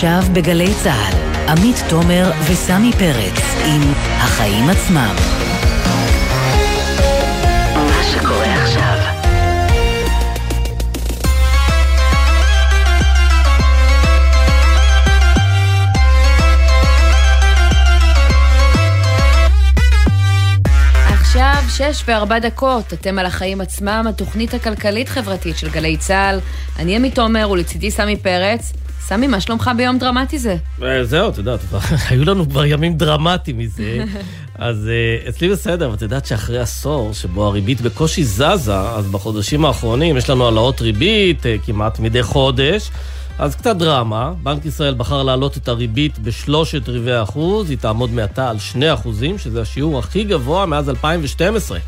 עכשיו בגלי צה"ל, עמית תומר וסמי פרץ עם החיים עצמם. מה שקורה עכשיו עכשיו שש וארבע דקות, אתם על החיים עצמם, התוכנית הכלכלית-חברתית של גלי צה"ל. אני עמית תומר ולצידי סמי פרץ. סמי, מה שלומך ביום דרמטי זה? אה, זהו, את יודעת, היו לנו כבר ימים דרמטיים מזה. אז uh, אצלי בסדר, אבל את יודעת שאחרי עשור שבו הריבית בקושי זזה, אז בחודשים האחרונים יש לנו העלאות ריבית uh, כמעט מדי חודש. אז קצת דרמה, בנק ישראל בחר להעלות את הריבית בשלושת רבעי האחוז, היא תעמוד מעתה על שני אחוזים, שזה השיעור הכי גבוה מאז 2012.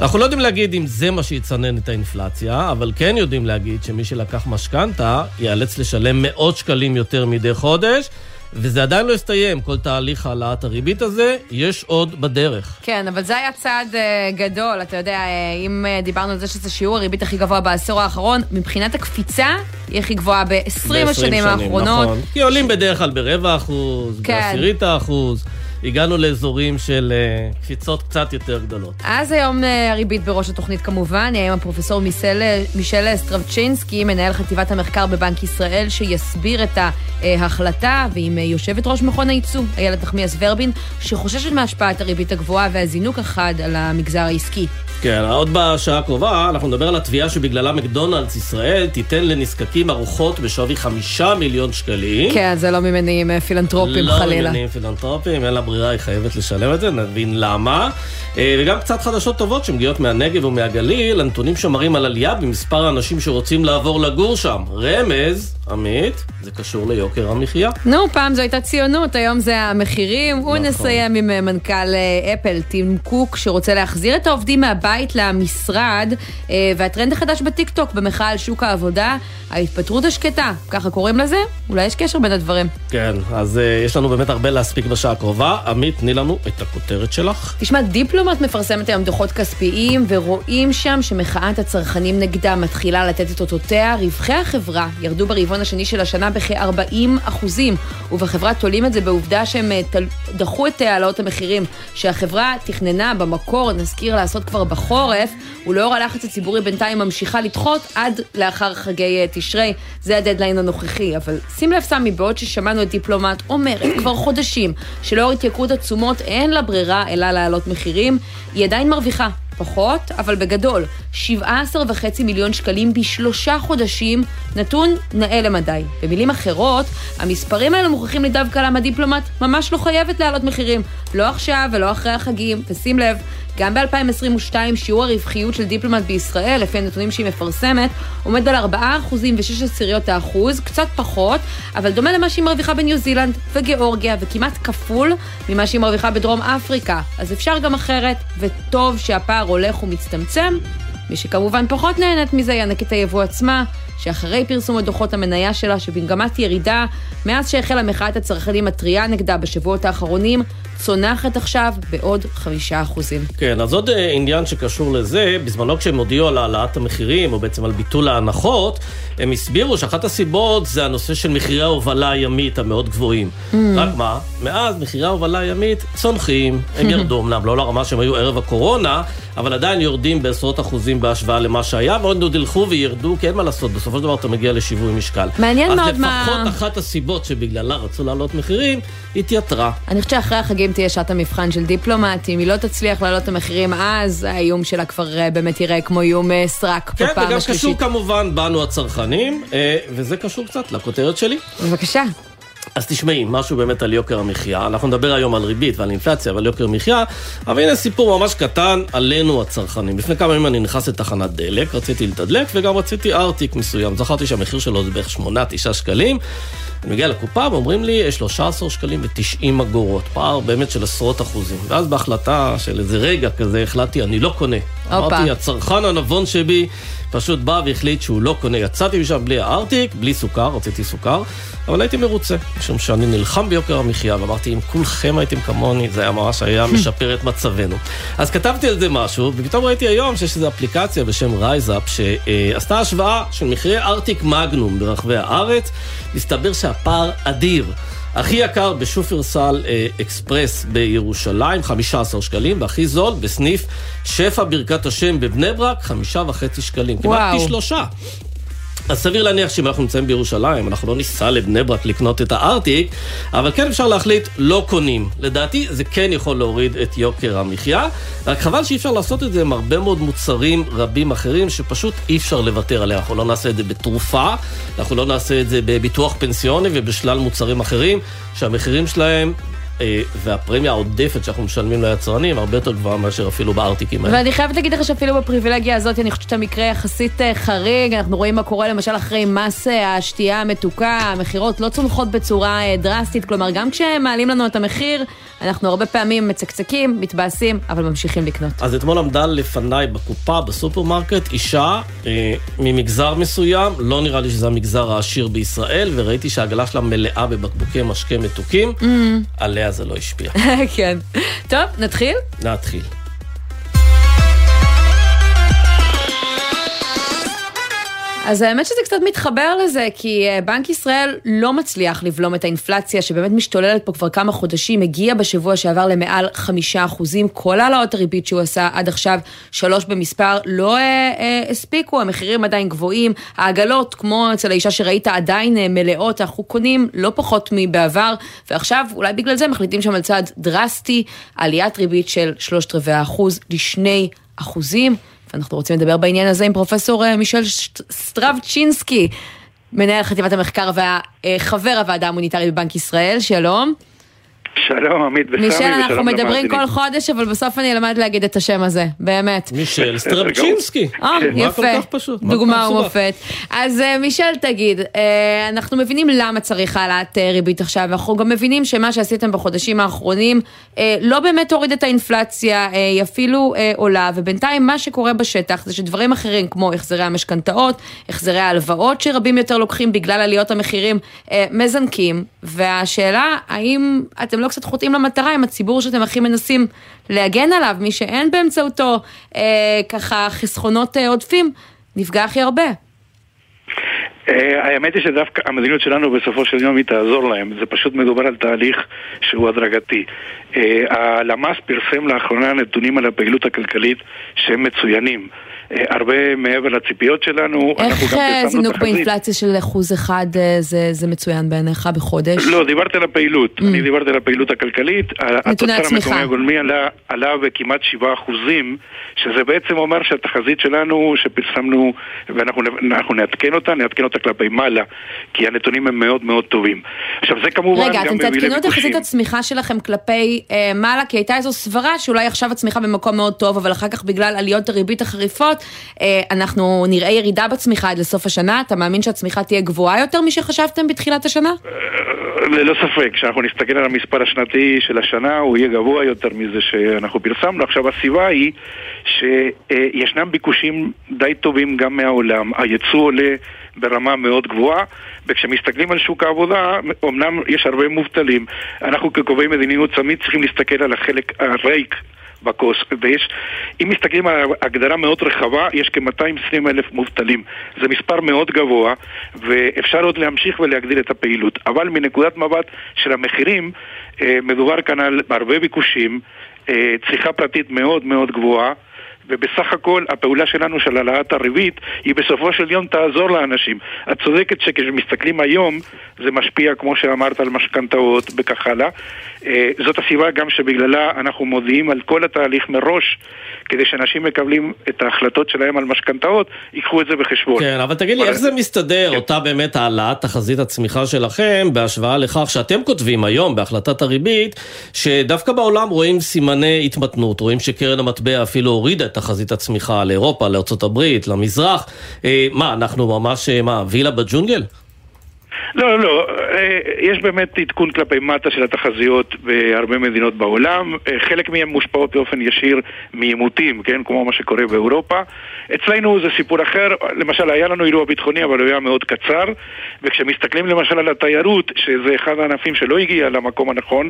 אנחנו לא יודעים להגיד אם זה מה שיצנן את האינפלציה, אבל כן יודעים להגיד שמי שלקח משכנתה ייאלץ לשלם מאות שקלים יותר מדי חודש. וזה עדיין לא הסתיים, כל תהליך העלאת הריבית הזה, יש עוד בדרך. כן, אבל זה היה צעד uh, גדול, אתה יודע, uh, אם uh, דיברנו על זה שזה שיעור הריבית הכי גבוה בעשור האחרון, מבחינת הקפיצה, היא הכי גבוהה ב-20 השנים האחרונות. נכון, כי עולים בדרך כלל ברבע אחוז, כן. בעשירית האחוז. הגענו לאזורים של uh, קפיצות קצת יותר גדולות. אז היום uh, הריבית בראש התוכנית כמובן, נהיה עם הפרופסור מישל, מישל סטרבצ'ינסקי, מנהל חטיבת המחקר בבנק ישראל, שיסביר את ההחלטה, ועם יושבת ראש מכון הייצוא, איילת נחמיאס ורבין, שחוששת מהשפעת הריבית הגבוהה והזינוק החד על המגזר העסקי. כן, עוד בשעה הקרובה אנחנו נדבר על התביעה שבגללה מקדונלדס ישראל תיתן לנזקקים ארוחות בשווי חמישה מיליון שקלים. כן, זה לא ממניעים פילנטרופיים לא חלילה. לא ממניעים פילנטרופיים, אין לה ברירה, היא חייבת לשלם את זה, נבין למה. אה, וגם קצת חדשות טובות שמגיעות מהנגב ומהגליל, הנתונים שמראים על עלייה במספר האנשים שרוצים לעבור לגור שם. רמז, עמית, זה קשור ליוקר המחיה. נו, פעם זו הייתה ציונות, היום זה המחירים. נכון. ונסיים עם אה, מנכ"ל אה, אפל, טים קוק, שרוצה להחזיר את העובדים מהבית למשרד, והטרנד החדש בטיקטוק במחאה על שוק העבודה, ההתפטרות השקטה, ככה קוראים לזה? אולי יש קשר בין הדברים. כן, אז יש לנו באמת הרבה להספיק בשעה הקרובה. עמית, תני לנו את הכותרת שלך. תשמע, דיפלומט מפרסמת היום דוחות כספיים, ורואים שם שמחאת הצרכנים נגדה מתחילה לתת את אותותיה. רווחי החברה ירדו ברבעון השני של השנה בכ-40 אחוזים, ובחברה תולים את זה בעובדה שהם אה, דחו את העלאות המחירים שהחברה תכננה במקור, נזכיר, לעשות כבר בחורף, ולאור הלחץ הציבורי בינתיים ממשיכה לדחות עד לאחר חגי אה, תשרי. זה הדדליין הנוכחי, אבל שים לב, סמי, בעוד ששמענו את דיפלומט אומרת כבר חודשים שלאור התייקרות התשומות אין לה ברירה אלא להעלות מחירים, היא עדיין מרוויחה. פחות, אבל בגדול, 17.5 מיליון שקלים בשלושה חודשים, נתון נאה למדי. במילים אחרות, המספרים האלה מוכיחים לי דווקא למה דיפלומט ממש לא חייבת להעלות מחירים. לא עכשיו ולא אחרי החגים, ושים לב, גם ב-2022 שיעור הרווחיות של דיפלומט בישראל, לפי הנתונים שהיא מפרסמת, עומד על 4% ו-6 עשיריות האחוז, קצת פחות, אבל דומה למה שהיא מרוויחה בניו זילנד וגיאורגיה, וכמעט כפול ממה שהיא מרוויחה בדרום אפריקה. אז אפשר גם אחרת, וטוב שהפער הולך ומצטמצם. מי שכמובן פחות נהנית מזה היא ענקית היבוא עצמה, שאחרי פרסום הדוחות המניה שלה, שבמגמת ירידה, מאז שהחלה מחאת הצרכנים הטריה נגדה בשבועות האחרונים, צונחת עכשיו בעוד חמישה אחוזים. כן, אז עוד אה, עניין שקשור לזה, בזמנו כשהם הודיעו על העלאת המחירים, או בעצם על ביטול ההנחות, הם הסבירו שאחת הסיבות זה הנושא של מחירי ההובלה הימית המאוד גבוהים. Mm. רק מה, מאז מחירי ההובלה הימית צונחים, הם ירדו אמנם, לא לרמה שהם היו ערב הקורונה, אבל עדיין יורדים בעשרות אחוזים בהשוואה למה שהיה, ועוד עוד ילכו וירדו, כי אין מה לעשות, בסופו של דבר אתה מגיע לשיווי משקל. מעניין מאוד מה... אז לפחות אחת הסיבות שבגללה רצו להעלות מחירים, התייתרה. אני חושבת שאחרי החגים תהיה שעת המבחן של דיפלומט, אם היא לא תצליח להעלות את המחירים אז, האיום שלה כבר אה, באמת יראה כמו איום אה, סרק כן, בפעם השלישית. כן, וגם קשור כמובן בנו הצרכנים, אה, וזה קשור קצת לכותרת שלי. בבקשה. אז תשמעי, משהו באמת על יוקר המחיה. אנחנו נדבר היום על ריבית ועל אינפלציה ועל יוקר מחיה, אבל הנה סיפור ממש קטן עלינו הצרכנים. לפני כמה ימים אני נכנס לתחנת דלק, רציתי לתדלק וגם רציתי ארטיק מסוים. זכרתי שהמחיר שלו זה בערך 8-9 שקלים. אני מגיע לקופה ואומרים לי 13 שקלים ו-90 אגורות, פער באמת של עשרות אחוזים. ואז בהחלטה של איזה רגע כזה החלטתי, אני לא קונה. אמרתי, הצרכן הנבון שבי פשוט בא והחליט שהוא לא קונה. יצאתי משם בלי הארטיק, בלי סוכר, רציתי סוכר, אבל הייתי מרוצה, משום שאני נלחם ביוקר המחיה, ואמרתי, אם כולכם הייתם כמוני, זה היה ממש היה משפר את מצבנו. אז כתבתי על זה משהו, ופתאום ראיתי היום שיש איזו אפליקציה בשם רייזאפ, שעשתה השוואה של מחירי ארטיק מגנום ברחבי הארץ, מסתבר שהפער אדיר. הכי יקר בשופרסל אה, אקספרס בירושלים, 15 שקלים, והכי זול בסניף שפע ברכת השם בבני ברק, חמישה וחצי שקלים. כמעט פי שלושה. אז סביר להניח שאם אנחנו נמצאים בירושלים, אנחנו לא ניסע לבני ברק לקנות את הארטיק, אבל כן אפשר להחליט, לא קונים. לדעתי זה כן יכול להוריד את יוקר המחיה, רק חבל שאי אפשר לעשות את זה עם הרבה מאוד מוצרים רבים אחרים, שפשוט אי אפשר לוותר עליהם. אנחנו לא נעשה את זה בתרופה, אנחנו לא נעשה את זה בביטוח פנסיוני ובשלל מוצרים אחרים, שהמחירים שלהם והפרמיה העודפת שאנחנו משלמים ליצרנים הרבה יותר גבוהה מאשר אפילו בארטיקים האלה. ואני חייבת להגיד לך שאפילו בפריבילגיה הזאת, אני חושבת שהמקרה יחסית אה, חריג, אנחנו רואים מה קורה למשל אחרי מס אה, השתייה המתוקה, המכירות לא צומחות בצורה דרסטית, כלומר גם כשמעלים לנו את המחיר, אנחנו הרבה פעמים מצקצקים, מתבאסים, אבל ממשיכים לקנות. אז אתמול עמדה לפניי בקופה, בסופרמרקט, אישה אה, ממגזר מסוים, לא נראה לי שזה המגזר העשיר בישראל, וראיתי שהעגלה שלה מלאה בבקבוקי משקה מתוקים, mm. עליה זה לא השפיע. כן. טוב, נתחיל? נתחיל. אז האמת שזה קצת מתחבר לזה, כי אה, בנק ישראל לא מצליח לבלום את האינפלציה שבאמת משתוללת פה כבר כמה חודשים, הגיע בשבוע שעבר למעל חמישה אחוזים, כל העלאות הריבית שהוא עשה עד עכשיו, שלוש במספר, לא אה, אה, הספיקו, המחירים עדיין גבוהים, העגלות, כמו אצל האישה שראית, עדיין אה, מלאות, אנחנו קונים לא פחות מבעבר, ועכשיו אולי בגלל זה מחליטים שם על צעד דרסטי, עליית ריבית של שלושת רבעי האחוז לשני אחוזים. ואנחנו רוצים לדבר בעניין הזה עם פרופסור אה, מישל סטרבצ'ינסקי, מנהל חטיבת המחקר וחבר הוועדה המוניטרית בבנק ישראל, שלום. שלום, עמית וסמי, ושלום מישל, אנחנו מדברים כל חודש, אבל בסוף אני אלמד להגיד את השם הזה, באמת. מישל סטרבצ'ינסקי. אה, יפה. דוגמה ומופת. אז אה, מישל, תגיד, אה, אנחנו מבינים למה צריך העלאת אה, ריבית עכשיו, אנחנו גם מבינים שמה שעשיתם בחודשים האחרונים לא באמת הוריד את האינפלציה, היא אפילו עולה, ובינתיים מה שקורה בשטח זה שדברים אחרים, כמו החזרי המשכנתאות, החזרי ההלוואות שרבים יותר לוקחים בגלל עליות המחירים, מזנקים, והשאלה, האם אתם לא... לא קצת חוטאים למטרה עם הציבור שאתם הכי מנסים להגן עליו, מי שאין באמצעותו אה, ככה חסכונות אה, עודפים, נפגע הכי הרבה. אה, האמת היא שדווקא המדיניות שלנו בסופו של יום היא תעזור להם, זה פשוט מדובר על תהליך שהוא הדרגתי. אה, הלמ"ס פרסם לאחרונה נתונים על הפעילות הכלכלית שהם מצוינים. אה, הרבה מעבר לציפיות שלנו. איך אה, זינוק באינפלציה של אחוז אחד אה, זה, זה מצוין בעיניך בחודש? לא, דיברתי על הפעילות. Mm. אני דיברתי על הפעילות הכלכלית. נתוני הצמיחה. התוצר המקומי הגולמי עלה, עלה בכמעט 7 אחוזים, שזה בעצם אומר שהתחזית שלנו שפרסמנו, ואנחנו נעדכן אותה, נעדכן אותה כלפי מעלה, כי הנתונים הם מאוד מאוד טובים. עכשיו זה כמובן. רגע, אתם תעדכנו את תחזית הצמיחה שלכם כלפי אה, מעלה, כי הייתה איזו סברה שאולי עכשיו הצמיחה במקום מאוד טוב, אבל אחר כך בגלל עליות הריבית החריפות, הזאת, אה, אנחנו נראה ירידה בצמיחה עד לסוף השנה? אתה מאמין שהצמיחה תהיה גבוהה יותר משחשבתם בתחילת הששנה? אה, ללא ספק, כשאנחנו נסתכל על המספר השנתי של השנה, הוא יהיה גבוה יותר מזה שאנחנו פרסמנו. עכשיו, הסיבה היא שישנם ביקושים די טובים גם מהעולם. הייצוא עולה ברמה מאוד גבוהה, וכשמסתכלים על שוק העבודה, אמנם יש הרבה מובטלים. אנחנו כקובעי מדיניות תמיד צריכים להסתכל על החלק הריק בכוס, ויש, אם מסתכלים על הגדרה מאוד רחבה, יש כ-220 אלף מובטלים. זה מספר מאוד גבוה, ואפשר עוד להמשיך ולהגדיל את הפעילות. אבל מנקודת מבט של המחירים, אה, מדובר כאן על הרבה ביקושים, אה, צריכה פרטית מאוד מאוד גבוהה. ובסך הכל הפעולה שלנו של העלאת הריבית היא בסופו של יום תעזור לאנשים. את צודקת שכשמסתכלים היום זה משפיע כמו שאמרת על משכנתאות וכך הלאה. אה, זאת הסיבה גם שבגללה אנחנו מודיעים על כל התהליך מראש כדי שאנשים מקבלים את ההחלטות שלהם על משכנתאות, ייקחו את זה בחשבון. כן, אבל תגיד לי, איך זה מסתדר, כן. אותה באמת העלאת תחזית הצמיחה שלכם, בהשוואה לכך שאתם כותבים היום בהחלטת הריבית, שדווקא בעולם רואים סימני התמתנות, רואים שקרן המטבע אפילו הורידה את תחזית הצמיחה לאירופה, לארה"ב, למזרח. אה, מה, אנחנו ממש, אה, מה, וילה בג'ונגל? לא, לא, לא. אה, יש באמת עדכון כלפי מטה של התחזיות בהרבה מדינות בעולם. אה, חלק מהן מושפעות באופן ישיר מעימותים, כן? כמו מה שקורה באירופה. אצלנו זה סיפור אחר. למשל, היה לנו אירוע ביטחוני, אבל הוא היה מאוד קצר. וכשמסתכלים למשל על התיירות, שזה אחד הענפים שלא הגיע למקום הנכון,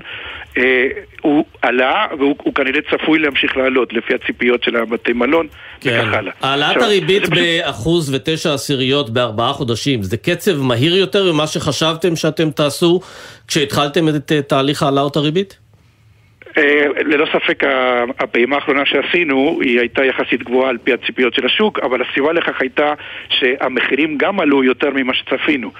אה, הוא עלה והוא כנראה צפוי להמשיך לעלות, לפי הציפיות של הבתי מלון כן. וכך הלאה. העלאת הריבית באחוז ותשע עשיריות בארבעה חודשים, זה קצב מהיר יותר ממה שחשבתם שאתם תעשו כשהתחלתם את תהליך העלאות הריבית? אה, ללא ספק הפעימה האחרונה שעשינו היא הייתה יחסית גבוהה על פי הציפיות של השוק, אבל הסיבה לכך הייתה שהמחירים גם עלו יותר ממה שצפינו.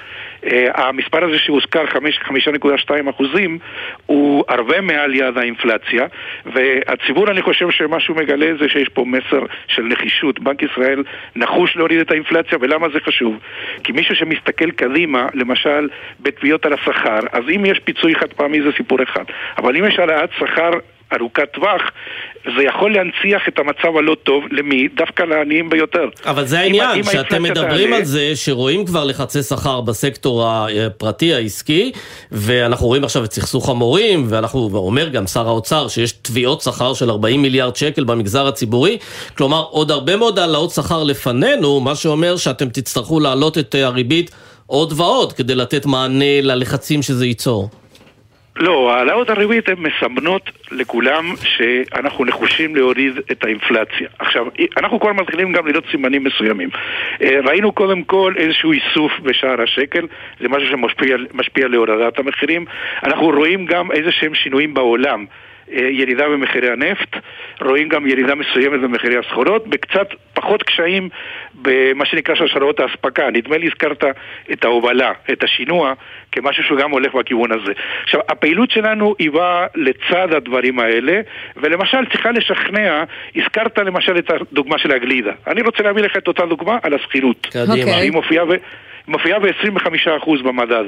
אה, המספר הזה שהוזכר, 5.2 אחוזים, הוא הרבה מעל יעד האינפלציה, והציבור, אני חושב שמה שהוא מגלה זה שיש פה מסר של נחישות. בנק ישראל נחוש להוריד את האינפלציה, ולמה זה חשוב? כי מישהו שמסתכל קדימה, למשל בתביעות על השכר, אז אם יש פיצוי חד פעמי זה סיפור אחד, אבל אם יש העלאת שכר ארוכת טווח, זה יכול להנציח את המצב הלא טוב, למי? דווקא לעניים ביותר. אבל זה העניין, שאתם מדברים תעלה... על זה שרואים כבר לחצי שכר בסקטור הפרטי העסקי, ואנחנו רואים עכשיו את סכסוך המורים, ואנחנו, ואומר גם שר האוצר שיש תביעות שכר של 40 מיליארד שקל במגזר הציבורי, כלומר עוד הרבה מאוד העלאות שכר לפנינו, מה שאומר שאתם תצטרכו להעלות את הריבית עוד ועוד כדי לתת מענה ללחצים שזה ייצור. לא, העלאות הריבית הן מסמנות לכולם שאנחנו נחושים להוריד את האינפלציה. עכשיו, אנחנו כבר מתחילים גם לראות סימנים מסוימים. אה, ראינו קודם כל איזשהו איסוף בשער השקל, זה משהו שמשפיע להורדת המחירים. אנחנו רואים גם איזה שהם שינויים בעולם. אה, ירידה במחירי הנפט, רואים גם ירידה מסוימת במחירי הסחורות, בקצת פחות קשיים במה שנקרא שרשראות האספקה. נדמה לי הזכרת את ההובלה, את השינוע, כמשהו שגם הולך בכיוון הזה. עכשיו, הפעילות שלנו היא באה לצד הדברים האלה, ולמשל צריכה לשכנע, הזכרת למשל את הדוגמה של הגלידה. אני רוצה להביא לך את אותה דוגמה על השכירות. קדימה. Okay. היא מופיעה ב... מופיעה ב-25% במדד.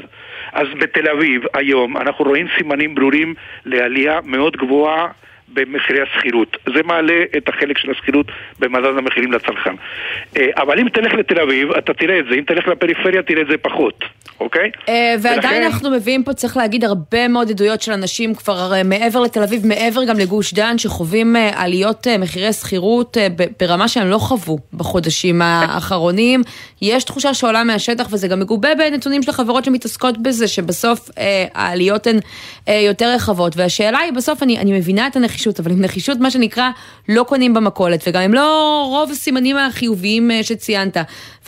אז בתל אביב היום אנחנו רואים סימנים ברורים לעלייה מאוד גבוהה במחירי השכירות. זה מעלה את החלק של השכירות במדד המחירים לצרכן. אה, אבל אם תלך לתל אביב, אתה תראה את זה, אם תלך לפריפריה, תראה את זה פחות, אוקיי? אה, ועדיין ולכן... אנחנו מביאים פה, צריך להגיד, הרבה מאוד עדויות של אנשים כבר אה, מעבר לתל אביב, מעבר גם לגוש דן, שחווים עליות מחירי שכירות ברמה שהם לא חוו בחודשים האחרונים. יש תחושה שעולה מהשטח, וזה גם מגובה בנתונים של החברות שמתעסקות בזה, שבסוף העליות הן יותר רחבות. והשאלה היא, בסוף אני, אני מבינה את הנחישות. נחישות, אבל עם נחישות, מה שנקרא, לא קונים במכולת, וגם הם לא רוב הסימנים החיוביים אה, שציינת.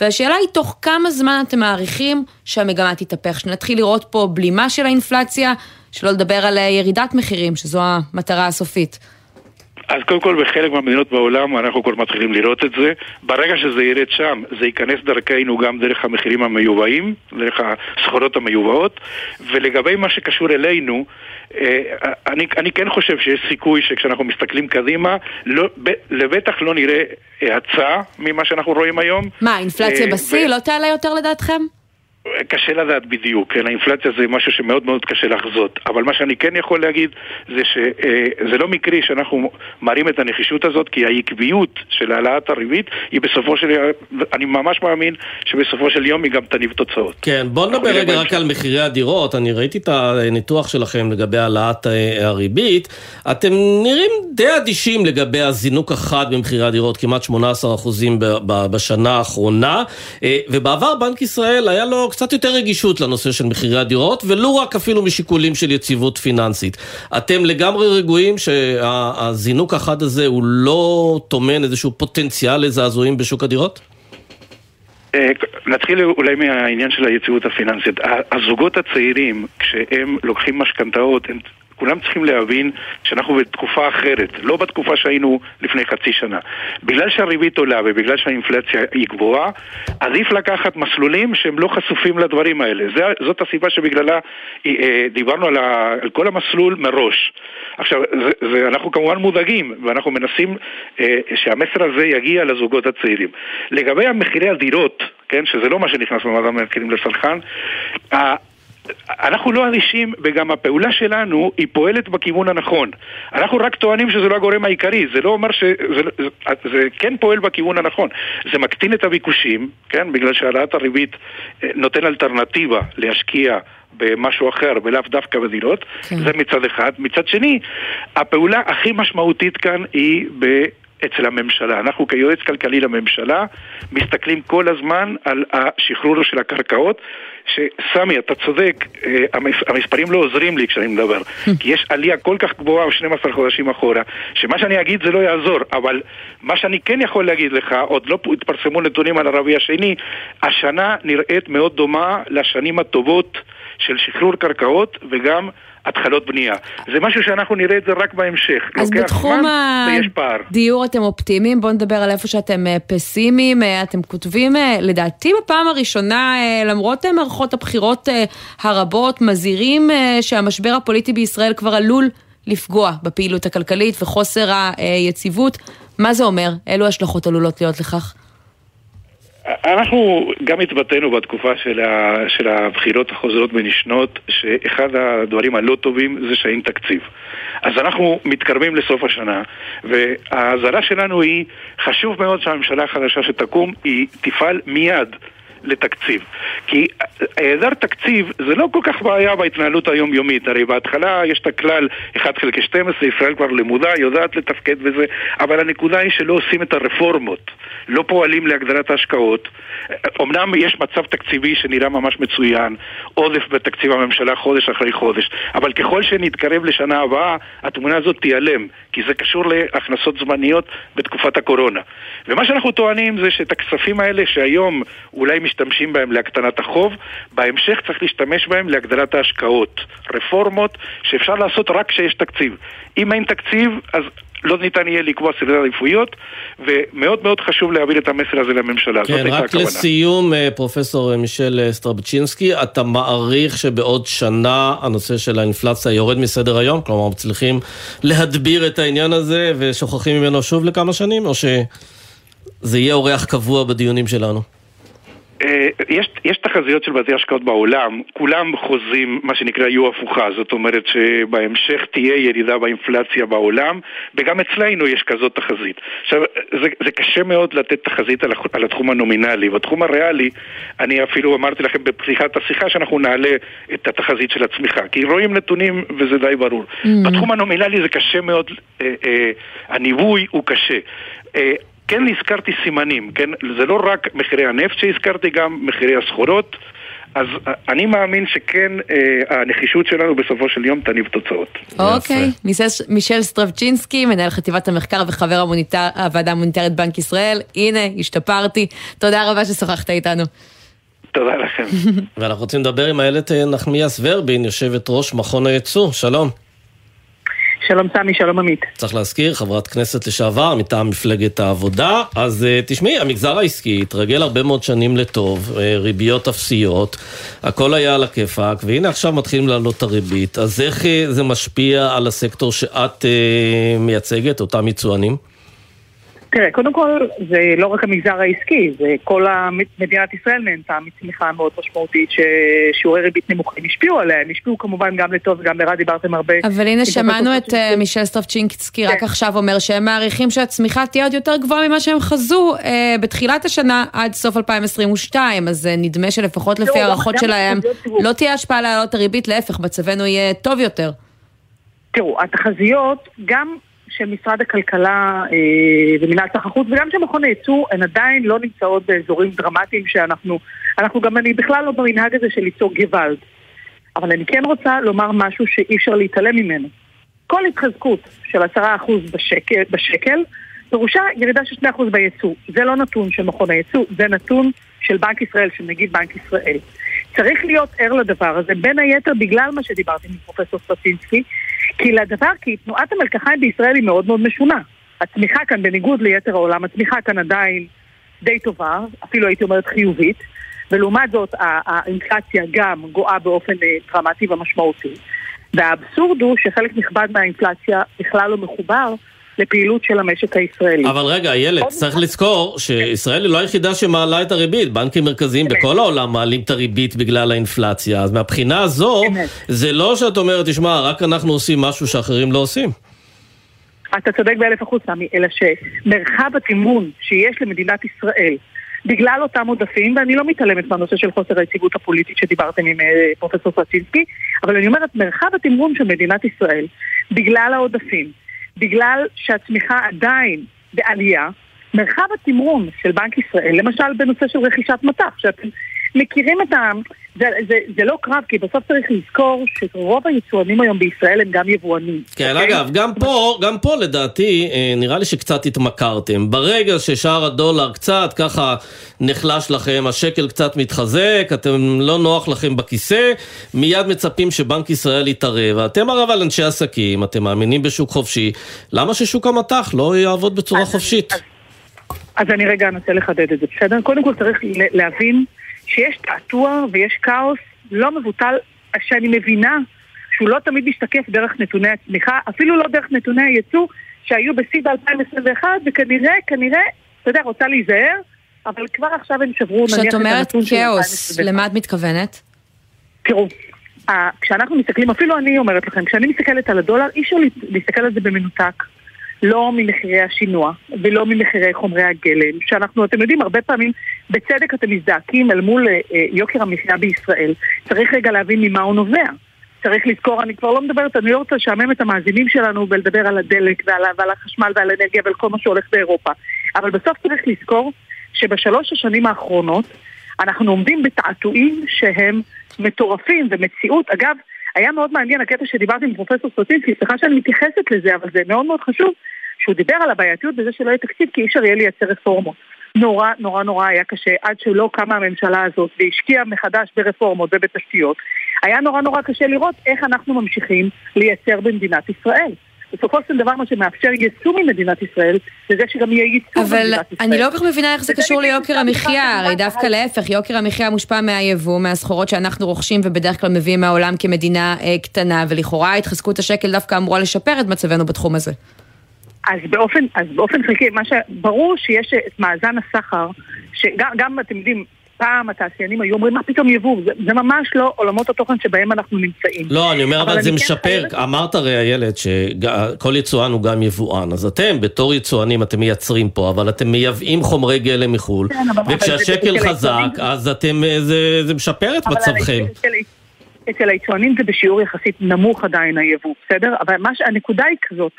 והשאלה היא, תוך כמה זמן אתם מעריכים שהמגמה תתהפך? שנתחיל לראות פה בלימה של האינפלציה, שלא לדבר על אה, ירידת מחירים, שזו המטרה הסופית. אז קודם כל בחלק מהמדינות בעולם אנחנו כבר מתחילים לראות את זה. ברגע שזה ירד שם, זה ייכנס דרכנו גם דרך המחירים המיובאים, דרך הסחורות המיובאות. ולגבי מה שקשור אלינו, אה, אני, אני כן חושב שיש סיכוי שכשאנחנו מסתכלים קדימה, לא, ב, לבטח לא נראה האצה ממה שאנחנו רואים היום. מה, אינפלציה אה, בשיא ו... לא תעלה יותר לדעתכם? קשה לדעת בדיוק, כן, האינפלציה זה משהו שמאוד מאוד קשה לחזות, אבל מה שאני כן יכול להגיד זה שזה לא מקרי שאנחנו מראים את הנחישות הזאת, כי העקביות של העלאת הריבית היא בסופו של יום, אני ממש מאמין שבסופו של יום היא גם תניב תוצאות. כן, בוא נדבר רגע רק על מחירי הדירות, אני ראיתי את הניתוח שלכם לגבי העלאת אה, הריבית, אתם נראים די אדישים לגבי הזינוק החד במחירי הדירות, כמעט 18% בשנה האחרונה, אה, ובעבר בנק ישראל היה לו קצת יותר רגישות לנושא של מחירי הדירות, ולו רק אפילו משיקולים של יציבות פיננסית. אתם לגמרי רגועים שהזינוק החד הזה הוא לא טומן איזשהו פוטנציאל לזעזועים בשוק הדירות? אה, נתחיל אולי מהעניין של היציבות הפיננסית. הזוגות הצעירים, כשהם לוקחים משכנתאות, הם כולם צריכים להבין שאנחנו בתקופה אחרת, לא בתקופה שהיינו לפני חצי שנה. בגלל שהריבית עולה ובגלל שהאינפלציה היא גבוהה, עדיף לקחת מסלולים שהם לא חשופים לדברים האלה. זה, זאת הסיבה שבגללה אה, דיברנו על, ה, על כל המסלול מראש. עכשיו, זה, זה, אנחנו כמובן מודאגים, ואנחנו מנסים אה, שהמסר הזה יגיע לזוגות הצעירים. לגבי המחירי הדירות, כן, שזה לא מה שנכנס במדע המחירים לצרכן, אנחנו לא אדישים, וגם הפעולה שלנו היא פועלת בכיוון הנכון. אנחנו רק טוענים שזה לא הגורם העיקרי, זה לא אומר ש... זה, זה, זה כן פועל בכיוון הנכון. זה מקטין את הביקושים, כן? בגלל שהעלאת הריבית אה, נותן אלטרנטיבה להשקיע במשהו אחר ולאו דווקא בדירות, כן. זה מצד אחד. מצד שני, הפעולה הכי משמעותית כאן היא ב... אצל הממשלה. אנחנו כיועץ כלכלי לממשלה מסתכלים כל הזמן על השחרור של הקרקעות, שסמי, אתה צודק, אה, המספרים לא עוזרים לי כשאני מדבר, כי יש עלייה כל כך גבוהה ב-12 חודשים אחורה, שמה שאני אגיד זה לא יעזור, אבל מה שאני כן יכול להגיד לך, עוד לא התפרסמו נתונים על הרביע השני, השנה נראית מאוד דומה לשנים הטובות של שחרור קרקעות וגם התחלות בנייה. זה משהו שאנחנו נראה את זה רק בהמשך. אז בתחום הדיור אתם אופטימיים, בואו נדבר על איפה שאתם אה, פסימיים. אה, אתם כותבים, אה, לדעתי בפעם הראשונה, למרות מערכות הבחירות הרבות, מזהירים שהמשבר הפוליטי בישראל כבר עלול לפגוע בפעילות הכלכלית וחוסר היציבות. מה זה אומר? אילו השלכות עלולות להיות לכך? אנחנו גם התבטאנו בתקופה של, ה, של הבחירות החוזרות ונשנות שאחד הדברים הלא טובים זה שאין תקציב. אז אנחנו מתקרבים לסוף השנה והאזהרה שלנו היא חשוב מאוד שהממשלה החדשה שתקום היא תפעל מיד לתקציב. כי היעדר תקציב זה לא כל כך בעיה בהתנהלות היומיומית. הרי בהתחלה יש את הכלל 1 חלקי 12, ישראל כבר למודה, יודעת לתפקד בזה, אבל הנקודה היא שלא עושים את הרפורמות. לא פועלים להגדלת ההשקעות. אמנם יש מצב תקציבי שנראה ממש מצוין, עודף בתקציב הממשלה חודש אחרי חודש, אבל ככל שנתקרב לשנה הבאה, התמונה הזאת תיעלם, כי זה קשור להכנסות זמניות בתקופת הקורונה. ומה שאנחנו טוענים זה שאת הכספים האלה שהיום אולי משתמשים בהם להקטנת החוב, בהמשך צריך להשתמש בהם להגדלת ההשקעות. רפורמות שאפשר לעשות רק כשיש תקציב. אם אין תקציב, אז לא ניתן יהיה לקבוע סדרי עדיפויות, ומאוד מאוד חשוב להעביר את המסר הזה לממשלה. כן, רק הכוונה. לסיום, אה, פרופסור מישל אה, סטרבצ'ינסקי, אתה מעריך שבעוד שנה הנושא של האינפלציה יורד מסדר היום? כלומר, מצליחים להדביר את העניין הזה ושוכחים ממנו שוב לכמה שנים, או שזה יהיה אורח קבוע בדיונים שלנו? אה, יש, יש תחזיות של בתי השקעות בעולם, כולם חוזים מה שנקרא יהיו הפוכה, זאת אומרת שבהמשך תהיה ירידה באינפלציה בעולם, וגם אצלנו יש כזאת תחזית. עכשיו, זה, זה קשה מאוד לתת תחזית על, על התחום הנומינלי, בתחום הריאלי, אני אפילו אמרתי לכם בפתיחת השיחה שאנחנו נעלה את התחזית של הצמיחה, כי רואים נתונים וזה די ברור. Mm-hmm. בתחום הנומינלי זה קשה מאוד, אה, אה, הניבוי הוא קשה. כן הזכרתי סימנים, כן? זה לא רק מחירי הנפט שהזכרתי, גם מחירי הסחורות. אז אני מאמין שכן, אה, הנחישות שלנו בסופו של יום תניב תוצאות. אוקיי, מישל סטרבצ'ינסקי, מנהל חטיבת המחקר וחבר המוניטר, הוועדה המוניטרית בנק ישראל. הנה, השתפרתי. תודה רבה ששוחחת איתנו. תודה לכם. ואנחנו רוצים לדבר עם איילת אה, נחמיאס ורבין, יושבת ראש מכון הייצוא. שלום. שלום סמי, שלום עמית. צריך להזכיר, חברת כנסת לשעבר מטעם מפלגת העבודה. אז uh, תשמעי, המגזר העסקי התרגל הרבה מאוד שנים לטוב, uh, ריביות אפסיות, הכל היה על הכיפאק, והנה עכשיו מתחילים לעלות את הריבית. אז איך uh, זה משפיע על הסקטור שאת מייצגת, אותם יצואנים? תראה, קודם כל, זה לא רק המגזר העסקי, זה כל מדינת ישראל נהנתה מצמיחה מאוד משמעותית ששיעורי ריבית נמוכים השפיעו עליה, הם השפיעו כמובן גם לטוב וגם לרע, דיברתם הרבה. אבל הנה שמענו את אה, מישל סטרפצ'ינקסקי רק כן. עכשיו אומר שהם מעריכים שהצמיחה תהיה עוד יותר גבוהה ממה שהם חזו אה, בתחילת השנה עד סוף 2022, אז אה, נדמה שלפחות לפי הערכות שלהם לא תהיה השפעה להעלות הריבית, להפך, מצבנו יהיה טוב יותר. תראו, התחזיות, גם של משרד הכלכלה אה, ומינהל סחר חוץ וגם של מכון הייצוא הן עדיין לא נמצאות באזורים דרמטיים שאנחנו, אנחנו גם, אני בכלל לא במנהג הזה של ליצור גוואלד. אבל אני כן רוצה לומר משהו שאי אפשר להתעלם ממנו. כל התחזקות של עשרה אחוז בשקל, בשקל פירושה ירידה של שני אחוז בייצוא. זה לא נתון של מכון הייצוא, זה נתון של בנק ישראל, של נגיד בנק ישראל. צריך להיות ער לדבר הזה, בין היתר בגלל מה שדיברתי עם פרופסור סטטינסקי, כי לדבר, כי תנועת המלקחיים בישראל היא מאוד מאוד משונה. הצמיחה כאן, בניגוד ליתר העולם, הצמיחה כאן עדיין די טובה, אפילו הייתי אומרת חיובית, ולעומת זאת האינפלציה גם גואה באופן אה, דרמטי ומשמעותי. והאבסורד הוא שחלק נכבד מהאינפלציה בכלל לא מחובר לפעילות של המשק הישראלי. אבל רגע, איילת, צריך לזכור שישראל היא לא היחידה שמעלה את הריבית. בנקים מרכזיים בכל העולם מעלים את הריבית בגלל האינפלציה. אז מהבחינה הזו, זה לא שאת אומרת, תשמע, רק אנחנו עושים משהו שאחרים לא עושים. אתה צודק באלף אחוז, סמי, אלא שמרחב התמרון שיש למדינת ישראל בגלל אותם עודפים, ואני לא מתעלמת מהנושא של חוסר היציבות הפוליטית שדיברתם עם אה, פרופסור סרצ'ינסקי, אבל אני אומרת, מרחב התמרון של מדינת ישראל, בגלל העודפים, בגלל שהצמיחה עדיין בעלייה, מרחב התמרון של בנק ישראל, למשל בנושא של רכישת מטח, שאתם מכירים את ה... זה, זה, זה לא קרב, כי בסוף צריך לזכור שרוב היצואנים היום בישראל הם גם יבואנים. כן, okay? אוקיי? אגב, גם פה, גם פה לדעתי, אה, נראה לי שקצת התמכרתם. ברגע ששער הדולר קצת ככה נחלש לכם, השקל קצת מתחזק, אתם לא נוח לכם בכיסא, מיד מצפים שבנק ישראל יתערב. אתם הרי אבל אנשי עסקים, אתם מאמינים בשוק חופשי, למה ששוק המטח לא יעבוד בצורה אז, חופשית? אז, אז אני רגע אנסה לחדד את זה, בסדר? קודם כל צריך להבין... שיש תעתוע ויש כאוס לא מבוטל, שאני מבינה שהוא לא תמיד משתקף דרך נתוני הצמיחה, אפילו לא דרך נתוני הייצוא שהיו בשיא ב-2021, וכנראה, כנראה, אתה יודע, רוצה להיזהר, אבל כבר עכשיו הם שברו נניח את הנתון של 2021. כשאת אומרת כאוס, למה את מתכוונת? תראו, כשאנחנו מסתכלים, אפילו אני אומרת לכם, כשאני מסתכלת על הדולר, אי אפשר להסתכל על זה במנותק. לא ממחירי השינוע ולא ממחירי חומרי הגלם, שאנחנו, אתם יודעים, הרבה פעמים בצדק אתם מזדעקים אל מול אה, אה, יוקר המחיה בישראל. צריך רגע להבין ממה הוא נובע. צריך לזכור, אני כבר לא מדברת, אני לא רוצה לשעמם את המאזינים שלנו ולדבר על הדלק ועל, ועל החשמל ועל האנרגיה ועל כל מה שהולך באירופה. אבל בסוף צריך לזכור שבשלוש השנים האחרונות אנחנו עומדים בתעתועים שהם מטורפים ומציאות. אגב, היה מאוד מעניין הקטע שדיברתי עם פרופסור סוטינסקי, סליחה שאני מתייחסת לזה, אבל זה מאוד מאוד חשוב, שהוא דיבר על הבעייתיות בזה שלא יהיה תקציב כי אי אפשר יהיה לייצר רפורמות. נורא נורא נורא היה קשה עד שלא קמה הממשלה הזאת והשקיעה מחדש ברפורמות ובתשתיות. היה נורא נורא קשה לראות איך אנחנו ממשיכים לייצר במדינת ישראל. בסופו של דבר מה שמאפשר ייצוא ממדינת ישראל, זה זה שגם יהיה ייצוא במדינת ישראל. אבל אני לא כל כך מבינה איך זה קשור ליוקר המחיה, הרי דווקא להפך, יוקר המחיה מושפע מהיבוא, מהסחורות שאנחנו רוכשים ובדרך כלל מביאים מהעולם כמדינה אה, קטנה, ולכאורה התחזקות השקל דווקא אמורה לשפר את מצבנו בתחום הזה. אז באופן, אז באופן חלקי, מה שברור שיש את מאזן הסחר, שגם אתם יודעים, פעם התעשיינים היו אומרים, מה פתאום יבוא? זה, זה ממש לא עולמות התוכן שבהם אנחנו נמצאים. לא, אני אומר, אבל, אבל זה משפר. כן אמרת הרי, איילת, שכל יצואן הוא גם יבואן. אז אתם, בתור יצואנים, אתם מייצרים פה, אבל אתם מייבאים חומרי גלם מחו"ל, כן, וכשהשקל חזק, אז אתם, זה, זה משפר את מצבכם. אצל היצואנים זה בשיעור יחסית נמוך עדיין היבוא, בסדר? אבל מה שהנקודה היא כזאת.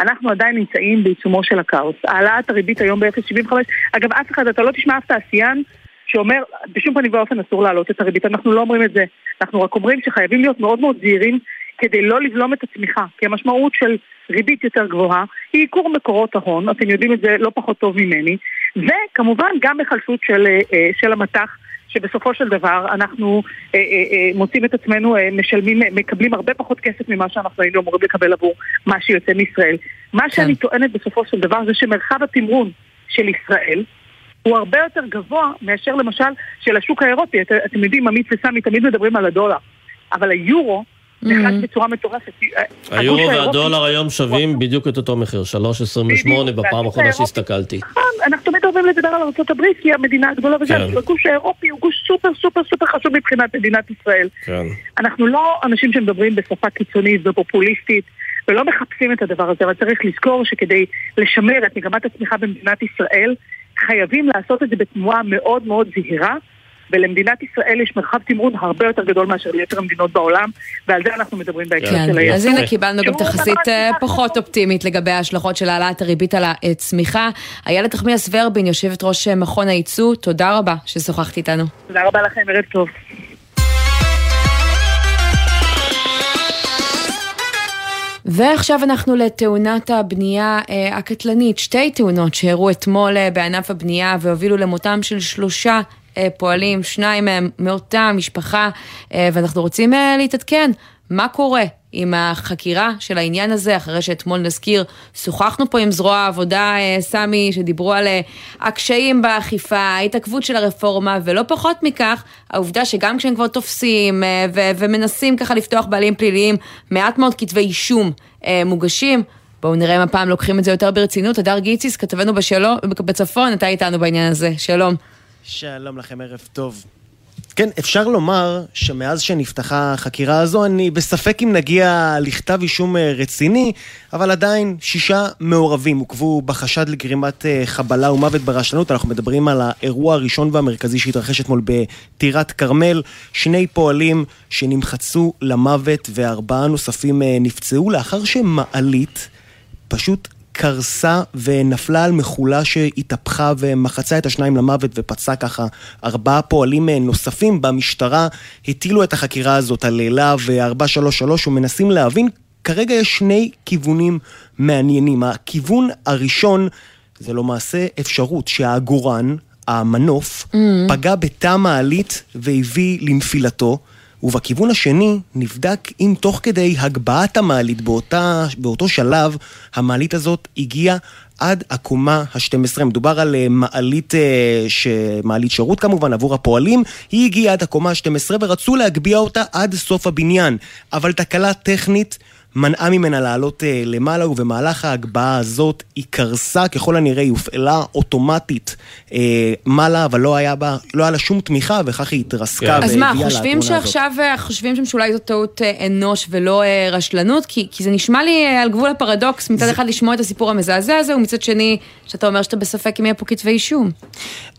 אנחנו עדיין נמצאים בעיצומו של הכאוס. העלאת הריבית היום ב-0.75, אגב, אף אחד, אתה לא תשמע אף תעשיין שאומר, בשום פנים ואופן אסור להעלות את הריבית. אנחנו לא אומרים את זה. אנחנו רק אומרים שחייבים להיות מאוד מאוד זהירים כדי לא לבלום את הצמיחה. כי המשמעות של ריבית יותר גבוהה היא עיקור מקורות ההון, אתם יודעים את זה לא פחות טוב ממני, וכמובן גם החלשות של, אה, של המטח. שבסופו של דבר אנחנו אה, אה, אה, מוצאים את עצמנו אה, משלמים, מקבלים הרבה פחות כסף ממה שאנחנו היינו אמורים לקבל עבור מה שיוצא מישראל. מה כן. שאני טוענת בסופו של דבר זה שמרחב התמרון של ישראל הוא הרבה יותר גבוה מאשר למשל של השוק האירופי. את, אתם יודעים, עמית וסמי תמיד מדברים על הדולר, אבל היורו נחלש mm-hmm. בצורה מטורפת. אה, היורו והדולר היום שווים בדיוק את אותו מחיר, 3.28 בפעם האחרונה שהסתכלתי. נכון, אנחנו תמיד אוהבים לדבר על ארה"ב כי היא המדינה הגדולה וזה, כן. הגוש האירופי הוא גוש סופר סופר סופר חשוב מבחינת מדינת ישראל. כן. אנחנו לא אנשים שמדברים בשפה קיצונית ופופוליסטית. ולא מחפשים את הדבר הזה, אבל צריך לזכור שכדי לשמר את מגמת הצמיחה במדינת ישראל, חייבים לעשות את זה בתנועה מאוד מאוד זהירה, ולמדינת ישראל יש מרחב תמרון הרבה יותר גדול מאשר ליתר המדינות בעולם, ועל זה אנחנו מדברים בהקשר כן. של היתר. אז הנה קיבלנו גם תחזית אה, פחות אופטימית לגבי ההשלכות של העלאת הריבית על הצמיחה. איילת נחמיאס ורבין, יושבת ראש מכון הייצוא, תודה רבה ששוחחת איתנו. תודה רבה לכם, ערב טוב. ועכשיו אנחנו לתאונת הבנייה אה, הקטלנית, שתי תאונות שאירעו אתמול אה, בענף הבנייה והובילו למותם של שלושה אה, פועלים, שניים מהם מאותה משפחה, אה, ואנחנו רוצים אה, להתעדכן מה קורה עם החקירה של העניין הזה, אחרי שאתמול נזכיר, שוחחנו פה עם זרוע העבודה, סמי, שדיברו על הקשיים באכיפה, ההתעכבות של הרפורמה, ולא פחות מכך, העובדה שגם כשהם כבר תופסים ו- ומנסים ככה לפתוח בעלים פליליים, מעט מאוד כתבי אישום מוגשים. בואו נראה אם הפעם לוקחים את זה יותר ברצינות. הדר גיציס, כתבנו בשלו, בצפון, אתה איתנו בעניין הזה. שלום. שלום לכם, ערב טוב. כן, אפשר לומר שמאז שנפתחה החקירה הזו, אני בספק אם נגיע לכתב אישום אה, רציני, אבל עדיין שישה מעורבים עוכבו בחשד לגרימת אה, חבלה ומוות ברשלנות. אנחנו מדברים על האירוע הראשון והמרכזי שהתרחש אתמול בטירת כרמל. שני פועלים שנמחצו למוות וארבעה נוספים אה, נפצעו לאחר שמעלית פשוט קרסה ונפלה על מכולה שהתהפכה ומחצה את השניים למוות ופצעה ככה ארבעה פועלים נוספים. במשטרה הטילו את החקירה הזאת על להב 433 ומנסים להבין, כרגע יש שני כיוונים מעניינים. הכיוון הראשון זה למעשה אפשרות שהעגורן, המנוף, mm. פגע בתא מעלית והביא לנפילתו. ובכיוון השני נבדק אם תוך כדי הגבהת המעלית באותה, באותו שלב, המעלית הזאת הגיעה עד הקומה ה-12. מדובר על אה, מעלית, אה, ש... מעלית שירות כמובן עבור הפועלים, היא הגיעה עד הקומה ה-12 ורצו להגביה אותה עד סוף הבניין. אבל תקלה טכנית מנעה ממנה לעלות אה, למעלה, ובמהלך ההגבהה הזאת היא קרסה, ככל הנראה היא הופעלה אוטומטית אה, מעלה, אבל לא היה בה, לא היה לה שום תמיכה, וכך היא התרסקה כן. אז מה, חושבים שעכשיו, חושבים שם שאולי זו טעות אה, אנוש ולא אה, רשלנות? כי, כי זה נשמע לי על גבול הפרדוקס, מצד זה... אחד לשמוע את הסיפור המזעזע הזה, ומצד שני, שאתה אומר שאתה בספק אם יהיה פה כתבי אישום.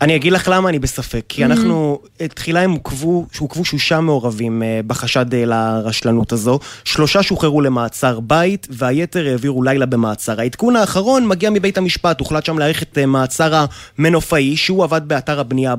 אני אגיד לך למה אני בספק, כי mm-hmm. אנחנו, תחילה הם עוכבו, עוכבו שישה מעורבים בחשד לרשלנות הזו, שלושה שוחררו למעלה. במעצר בית, והיתר העבירו לילה במעצר. העדכון האחרון מגיע מבית המשפט, הוחלט שם להאריך את אה, מעצר המנופאי, שהוא עבד באתר הבנייה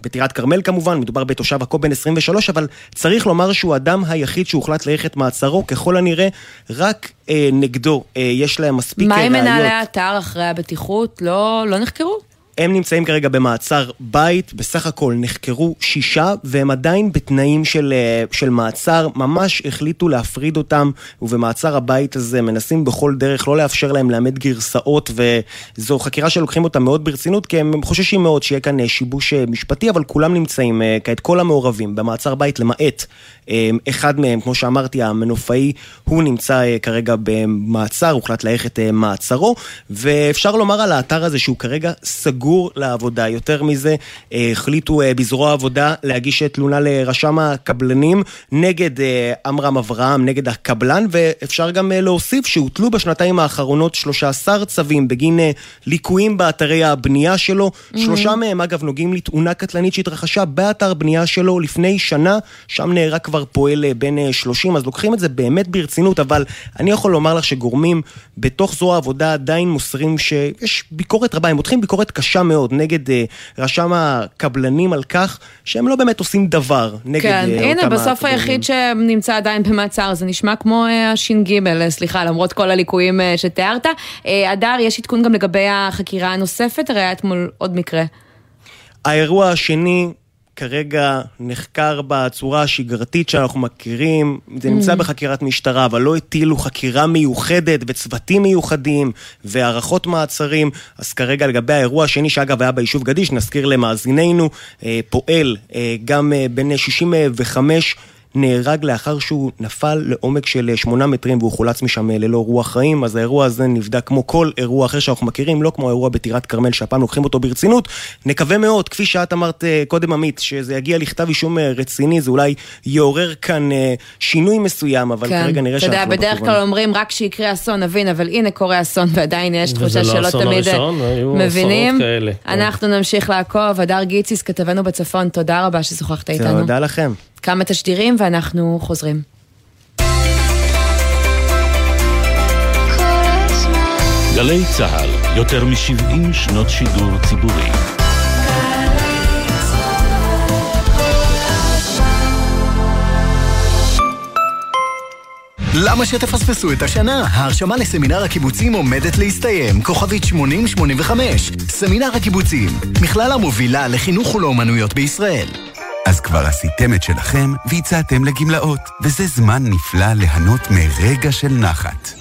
בטירת כרמל כמובן, מדובר בתושב עכו בן 23, אבל צריך לומר שהוא האדם היחיד שהוחלט להאריך את מעצרו, ככל הנראה רק אה, נגדו אה, יש להם מספיק ראיות. מה עם מנהלי האתר אחרי הבטיחות? לא, לא נחקרו? הם נמצאים כרגע במעצר בית, בסך הכל נחקרו שישה, והם עדיין בתנאים של, אה, של מעצר, ממש החליטו להפריד אותם, ובמעצר הבית הזה מנסים בכל דרך לא לאפשר להם לאמת גרסאות, וזו חקירה שלוקחים אותה מאוד ברצינות, כי הם חוששים מאוד שיהיה כאן אה, שיבוש אה, משפטי, אבל כולם נמצאים, כעת כל המעורבים, במעצר בית למעט אחד מהם, כמו שאמרתי, המנופאי, הוא נמצא כרגע במעצר, הוחלט את מעצרו, ואפשר לומר על האתר הזה שהוא כרגע סגור. סגור לעבודה. יותר מזה, אה, החליטו אה, בזרוע העבודה להגיש תלונה לרשם הקבלנים נגד אה, עמרם אברהם, נגד הקבלן, ואפשר גם להוסיף שהוטלו בשנתיים האחרונות 13 צווים בגין ליקויים באתרי הבנייה שלו. Mm-hmm. שלושה מהם, אגב, נוגעים לתאונה קטלנית שהתרחשה באתר בנייה שלו לפני שנה, שם נהרג כבר פועל בן 30, אז לוקחים את זה באמת ברצינות, אבל אני יכול לומר לך שגורמים בתוך זרוע העבודה עדיין מוסרים שיש ביקורת רבה, הם מותחים ביקורת קשה. קשה מאוד נגד uh, רשם הקבלנים על כך שהם לא באמת עושים דבר נגד כן, uh, הנה, אותם בסוף הקבלנים. היחיד שנמצא עדיין במעצר, זה נשמע כמו uh, הש"ג, סליחה, למרות כל הליקויים uh, שתיארת. Uh, אדר, יש עדכון גם לגבי החקירה הנוספת, הרי היה אתמול עוד מקרה. האירוע השני כרגע נחקר בצורה השגרתית שאנחנו מכירים, זה נמצא mm. בחקירת משטרה, אבל לא הטילו חקירה מיוחדת וצוותים מיוחדים והערכות מעצרים, אז כרגע לגבי האירוע השני, שאגב היה ביישוב גדיש, נזכיר למאזיננו, אה, פועל אה, גם אה, בן 65 נהרג לאחר שהוא נפל לעומק של 8 מטרים והוא חולץ משם ללא רוח חיים, אז האירוע הזה נבדק כמו כל אירוע אחר שאנחנו מכירים, לא כמו האירוע בטירת כרמל שהפעם לוקחים אותו ברצינות. נקווה מאוד, כפי שאת אמרת אה, קודם עמית, שזה יגיע לכתב אישום אה, רציני, זה אולי יעורר כאן אה, שינוי מסוים, אבל כן. כרגע נראה שאנחנו לא בכיוון. אתה יודע, בדרך כלל אומרים רק שיקרה אסון, נבין, אבל הנה קורה אסון ועדיין יש תחושה לא שלא תמיד מבינים. כאלה, כן. אנחנו נמשיך לעקוב, הדר גיציס, כתבנו בצפון, תודה רבה ששוחחת איתנו. תודה לכם. כמה תשדירים ואנחנו חוזרים. גלי צה"ל, יותר מ-70 שנות שידור ציבורי. למה שתפספסו את השנה? ההרשמה לסמינר הקיבוצים עומדת להסתיים, כוכבית 8085. סמינר הקיבוצים, מכללה מובילה לחינוך ולאומנויות בישראל. אז כבר עשיתם את שלכם והצעתם לגמלאות, וזה זמן נפלא ליהנות מרגע של נחת.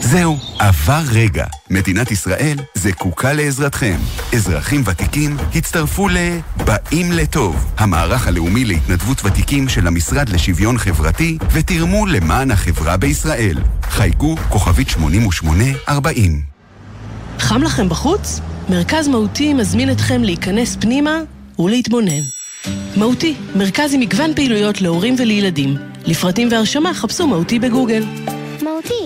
זהו, עבר רגע. מדינת ישראל זקוקה לעזרתכם. אזרחים ותיקים הצטרפו ל... באים לטוב, המערך הלאומי להתנדבות ותיקים של המשרד לשוויון חברתי, ותרמו למען החברה בישראל. חייגו כוכבית 8840. חם לכם בחוץ? מרכז מהותי מזמין אתכם להיכנס פנימה ולהתבונן. מהותי, מרכז עם מגוון פעילויות להורים ולילדים. לפרטים והרשמה חפשו מהותי בגוגל. מהותי,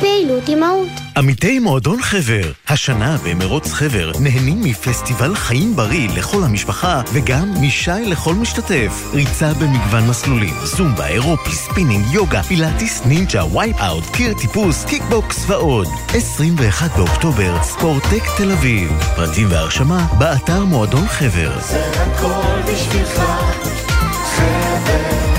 פעילות עם מהות. עמיתי מועדון חבר, השנה במרוץ חבר נהנים מפסטיבל חיים בריא לכל המשפחה וגם משי לכל משתתף. ריצה במגוון מסלולים, זומבה, אירובי, ספינינג, יוגה, פילאטיס, נינג'ה, wipeout, קיר טיפוס, קיקבוקס ועוד. 21 באוקטובר, ספורטק תל אביב. פרטים והרשמה באתר מועדון חבר. זה הכל בשבילך, חבר.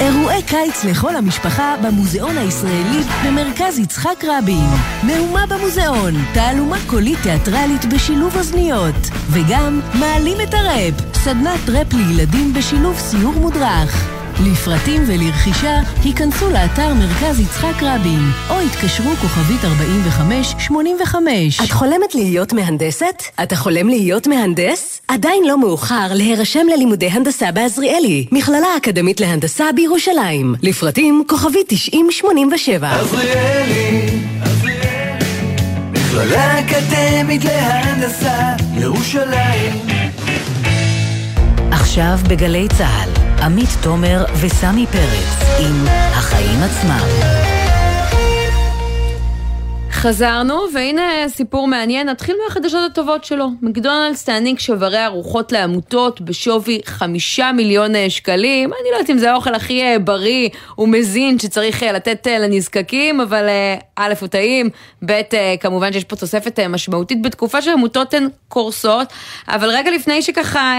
אירועי קיץ לכל המשפחה במוזיאון הישראלי במרכז יצחק רבין. מהומה במוזיאון, תעלומה קולית תיאטרלית בשילוב אוזניות. וגם מעלים את הראפ, סדנת ראפ לילדים בשילוב סיור מודרך. לפרטים ולרכישה, היכנסו לאתר מרכז יצחק רבין, או התקשרו כוכבית 4585. את חולמת להיות מהנדסת? אתה חולם להיות מהנדס? עדיין לא מאוחר להירשם ללימודי הנדסה בעזריאלי, מכללה אקדמית להנדסה בירושלים. לפרטים כוכבית 9087. עזריאלי, עזריאלי, מכללה אקדמית להנדסה, ירושלים. עכשיו בגלי צה"ל, עמית תומר וסמי פרץ עם החיים עצמם. חזרנו, והנה סיפור מעניין, נתחיל מהחדשות הטובות שלו. מקדונלדס תעניק שוברי ארוחות לעמותות בשווי חמישה מיליון אה, שקלים. אני לא יודעת אם זה האוכל הכי אה, בריא ומזין שצריך אה, לתת לנזקקים, אבל א' הוא טעים, ב' כמובן שיש פה תוספת משמעותית בתקופה שעמותות הן קורסות, אבל רגע לפני שככה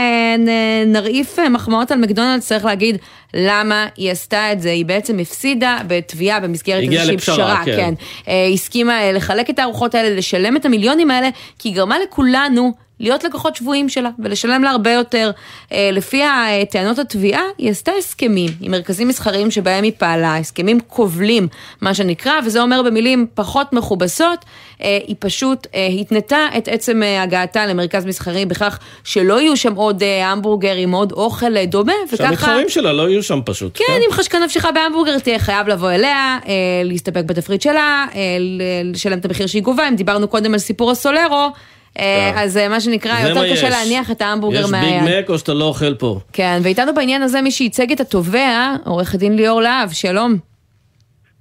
נרעיף מחמאות על מקדונלדס, צריך להגיד למה היא עשתה את זה. היא בעצם הפסידה בתביעה במסגרת איזושהי פשרה, כן. כן. הסכימה לחלק את הארוחות האלה, לשלם את המיליונים האלה, כי היא גרמה לכולנו להיות לקוחות שבויים שלה ולשלם לה הרבה יותר. אה, לפי טענות התביעה, היא עשתה הסכמים עם מרכזים מסחריים שבהם היא פעלה, הסכמים כובלים, מה שנקרא, וזה אומר במילים פחות מכובסות, אה, היא פשוט אה, התנתה את עצם הגעתה למרכז מסחרי בכך שלא יהיו שם עוד המבורגרים, עוד אוכל דומה, וככה... שהמתחרים שלה לא יהיו שם פשוט. כן, כן? אם חשקה נפשך בהמבורגר, תהיה חייב לבוא אליה, להסתפק בתפריט שלה, לשלם את המחיר שהיא גובה, אם דיברנו קודם על סיפור הסולרו, אז מה שנקרא, יותר קשה להניח את ההמבורגר מהיד. יש ביג מק או שאתה לא אוכל פה. כן, ואיתנו בעניין הזה מי שייצג את התובע, עורך הדין ליאור להב, שלום.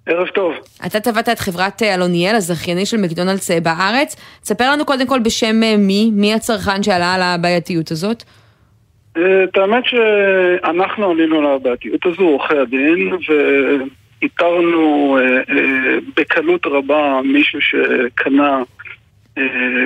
ערב טוב. אתה תבעת את חברת אה, אלוניאל, הזכייני של מקדונלדס אה, בארץ. תספר לנו קודם כל בשם מי, מי הצרכן שעלה על הבעייתיות הזאת. את האמת שאנחנו עלינו על הבעייתיות הזו, עורכי הדין, ואיתרנו בקלות רבה מישהו שקנה אה,